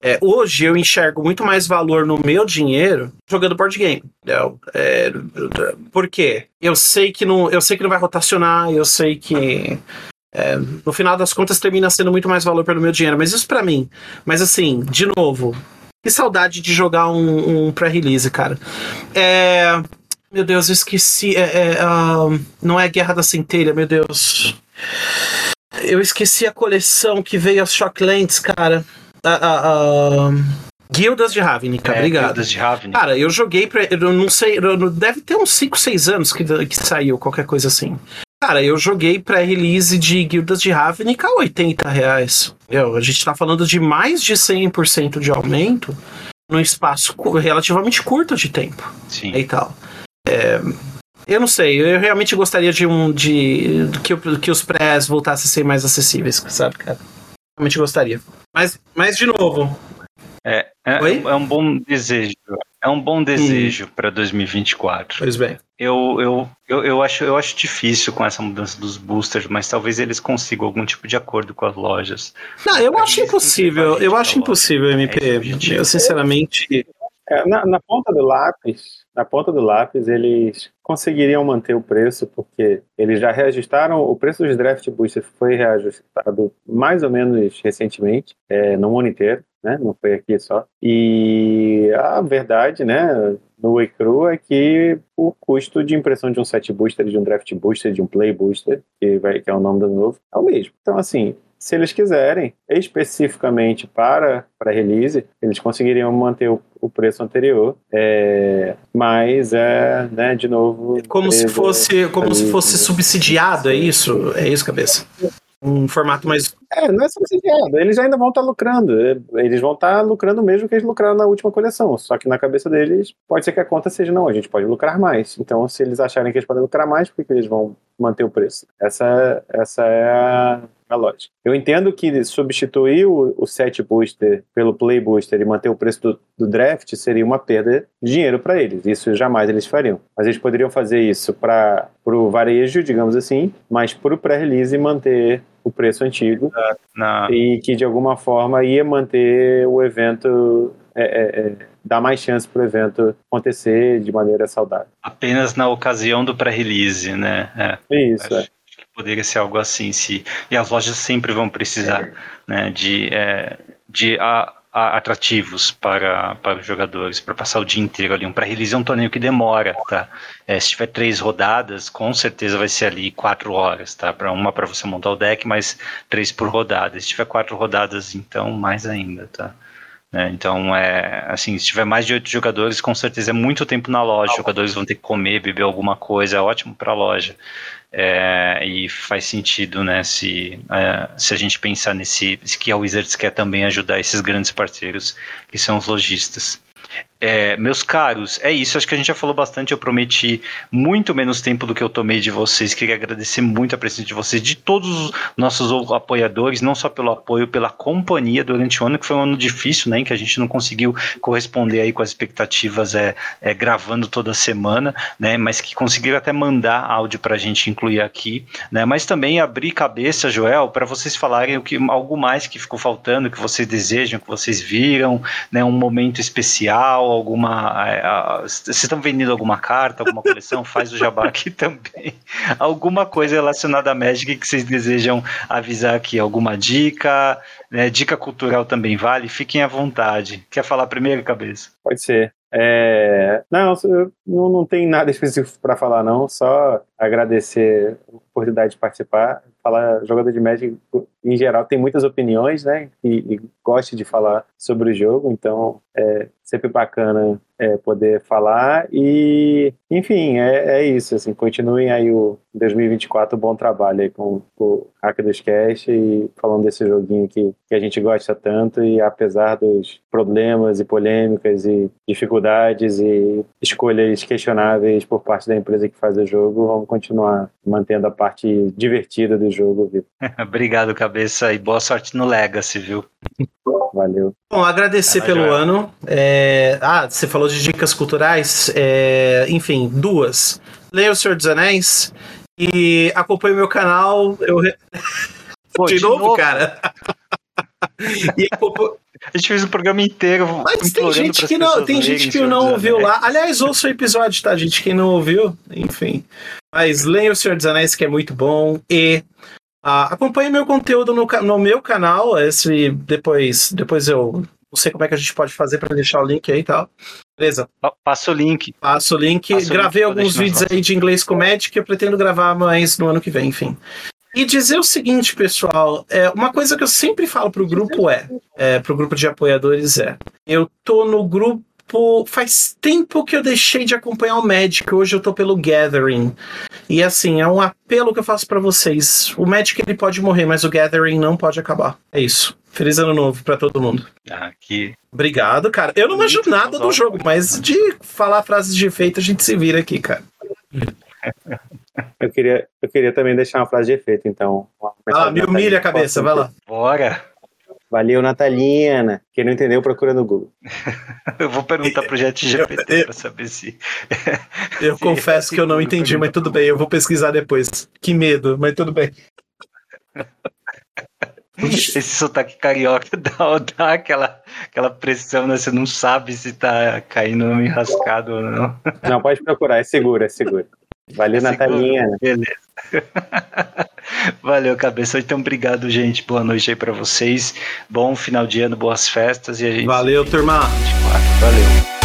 é, hoje eu enxergo muito mais valor no meu dinheiro jogando board game. É, por quê? Eu sei que não, eu sei que não vai rotacionar, eu sei que é, no final das contas termina sendo muito mais valor pelo meu dinheiro, mas isso para mim. Mas assim, de novo, que saudade de jogar um, um pré-release, cara. É. Meu Deus, eu esqueci. É, é, uh, não é Guerra da Centelha, meu Deus. Eu esqueci a coleção que veio as Shocklands, cara. Uh, uh, Guildas de Ravnica, é, obrigado. Guildas de Ravnica. Cara, eu joguei pra. Eu não sei. Deve ter uns 5, 6 anos que, que saiu, qualquer coisa assim. Cara, eu joguei pré-release de Guildas de Ravnica a 80 reais. Eu, a gente tá falando de mais de 100% de aumento num espaço relativamente curto de tempo. Sim. E tal. É, eu não sei, eu realmente gostaria de um. de que, que os prés voltassem a ser mais acessíveis, sabe, cara? Realmente gostaria. Mas, mas de novo. É, é, é um bom desejo. É um bom desejo hum. para 2024. Pois bem. Eu, eu, eu, eu, acho, eu acho difícil com essa mudança dos boosters, mas talvez eles consigam algum tipo de acordo com as lojas. Não, eu acho impossível. Eu acho impossível, MP. É eu, sinceramente. É, na, na ponta do lápis, na ponta do lápis, eles conseguiriam manter o preço, porque eles já reajustaram, o preço dos draft boosters foi reajustado mais ou menos recentemente, é, no mundo inteiro, né? não foi aqui só. E a verdade, né, no Ecru é que o custo de impressão de um set booster, de um draft booster, de um play booster, que, vai, que é o nome do novo, é o mesmo. Então, assim, se eles quiserem, especificamente para, para release, eles conseguiriam manter o, o preço anterior, é, mas é, né, de novo... Como se fosse, como se fosse subsidiado, é isso? É isso, cabeça? um formato mais. É, não é subsidiado. Eles ainda vão estar tá lucrando. Eles vão estar tá lucrando mesmo que eles lucraram na última coleção. Só que na cabeça deles, pode ser que a conta seja, não, a gente pode lucrar mais. Então, se eles acharem que eles podem lucrar mais, por que eles vão manter o preço? Essa, essa é a, a lógica. Eu entendo que substituir o, o set booster pelo play booster e manter o preço do, do draft seria uma perda de dinheiro para eles. Isso jamais eles fariam. Mas eles poderiam fazer isso para o varejo, digamos assim, mas para o pré-release manter o preço antigo Não. e que de alguma forma ia manter o evento é, é, é, dar mais chance para o evento acontecer de maneira saudável. Apenas na ocasião do pré-release, né? É, Isso, é. Poderia ser algo assim, se e as lojas sempre vão precisar, é. né, de, é, de a, a, atrativos para, para os jogadores, para passar o dia inteiro ali. Um pré-release é um torneio que demora, tá? É, se tiver três rodadas, com certeza vai ser ali quatro horas, tá? Para uma para você montar o deck, mais três por rodada. Se tiver quatro rodadas, então mais ainda, tá? É, então, é assim, se tiver mais de oito jogadores, com certeza é muito tempo na loja. Os jogadores vão ter que comer, beber alguma coisa, é ótimo para a loja. É, e faz sentido, né, se, é, se a gente pensar nesse que a Wizards quer também ajudar esses grandes parceiros que são os lojistas. É, meus caros, é isso. Acho que a gente já falou bastante. Eu prometi muito menos tempo do que eu tomei de vocês. Queria agradecer muito a presença de vocês, de todos os nossos apoiadores, não só pelo apoio, pela companhia durante o ano, que foi um ano difícil, né? Em que a gente não conseguiu corresponder aí com as expectativas é, é gravando toda semana, né? Mas que conseguiram até mandar áudio para a gente incluir aqui, né? Mas também abrir cabeça, Joel, para vocês falarem o que algo mais que ficou faltando, que vocês desejam, que vocês viram, né? Um momento especial alguma. Vocês estão vendendo alguma carta, alguma coleção? Faz o jabá aqui também. alguma coisa relacionada à Magic que vocês desejam avisar aqui? Alguma dica? Né? Dica cultural também vale? Fiquem à vontade. Quer falar primeiro, cabeça? Pode ser. É... Não, não, não tem nada específico para falar, não. Só agradecer a oportunidade de participar. Falar, jogador de Magic, em geral, tem muitas opiniões, né? E, e gosta de falar sobre o jogo, então é sempre bacana é, poder falar. E, enfim, é, é isso. Assim, continuem aí o 2024, bom trabalho aí com, com o Hack dos Cash e falando desse joguinho que, que a gente gosta tanto. E apesar dos problemas e polêmicas e dificuldades e escolhas questionáveis por parte da empresa que faz o jogo, vamos continuar mantendo a parte divertida do jogo viu? Obrigado, cabeça, e boa sorte no Legacy, viu? Valeu. Bom, agradecer pelo ano. É... Ah, você falou de dicas culturais. É... Enfim, duas. Leia O Senhor dos Anéis e acompanhe meu canal. Eu... Pô, de, de novo, novo, cara? e A gente fez um programa inteiro. Mas tem gente que não, tem gente que não ouviu lá. Aliás, ouça o episódio, tá, gente? Quem não ouviu, enfim. Mas leia O Senhor dos Anéis, que é muito bom. E Uh, acompanhe meu conteúdo no, no meu canal. Esse depois, depois eu não sei como é que a gente pode fazer para deixar o link aí e tal. Beleza? Passa o link. Passa o link. Passa Gravei o link, alguns vídeos aí de inglês com Magic. Eu pretendo gravar mais no ano que vem, enfim. E dizer o seguinte, pessoal, é, uma coisa que eu sempre falo pro grupo é, é pro grupo de apoiadores é, eu tô no grupo faz tempo que eu deixei de acompanhar o Magic, hoje eu tô pelo Gathering. E assim, é um apelo que eu faço para vocês. O Magic ele pode morrer, mas o Gathering não pode acabar. É isso. Feliz ano novo para todo mundo. Ah, que... Obrigado, cara. Eu não manjo nada do jogo, mas de falar frases de efeito a gente se vira aqui, cara. Eu queria, eu queria também deixar uma frase de efeito, então. Ah, me humilha a cabeça, vai lá. Bora. Valeu, Natalina. Quem não entendeu, procura no Google. eu vou perguntar pro GPT para saber se. eu confesso que eu não entendi, mas tudo bem, eu vou pesquisar depois. Que medo, mas tudo bem. Esse sotaque carioca dá, dá aquela, aquela pressão, né? Você não sabe se tá caindo no enrascado ou não. Não, pode procurar, é seguro, é seguro. Valeu, é Natalinha. Beleza. Valeu, cabeça. Então, obrigado, gente. Boa noite aí para vocês. Bom final de ano, boas festas. E a gente Valeu, turma. Valeu.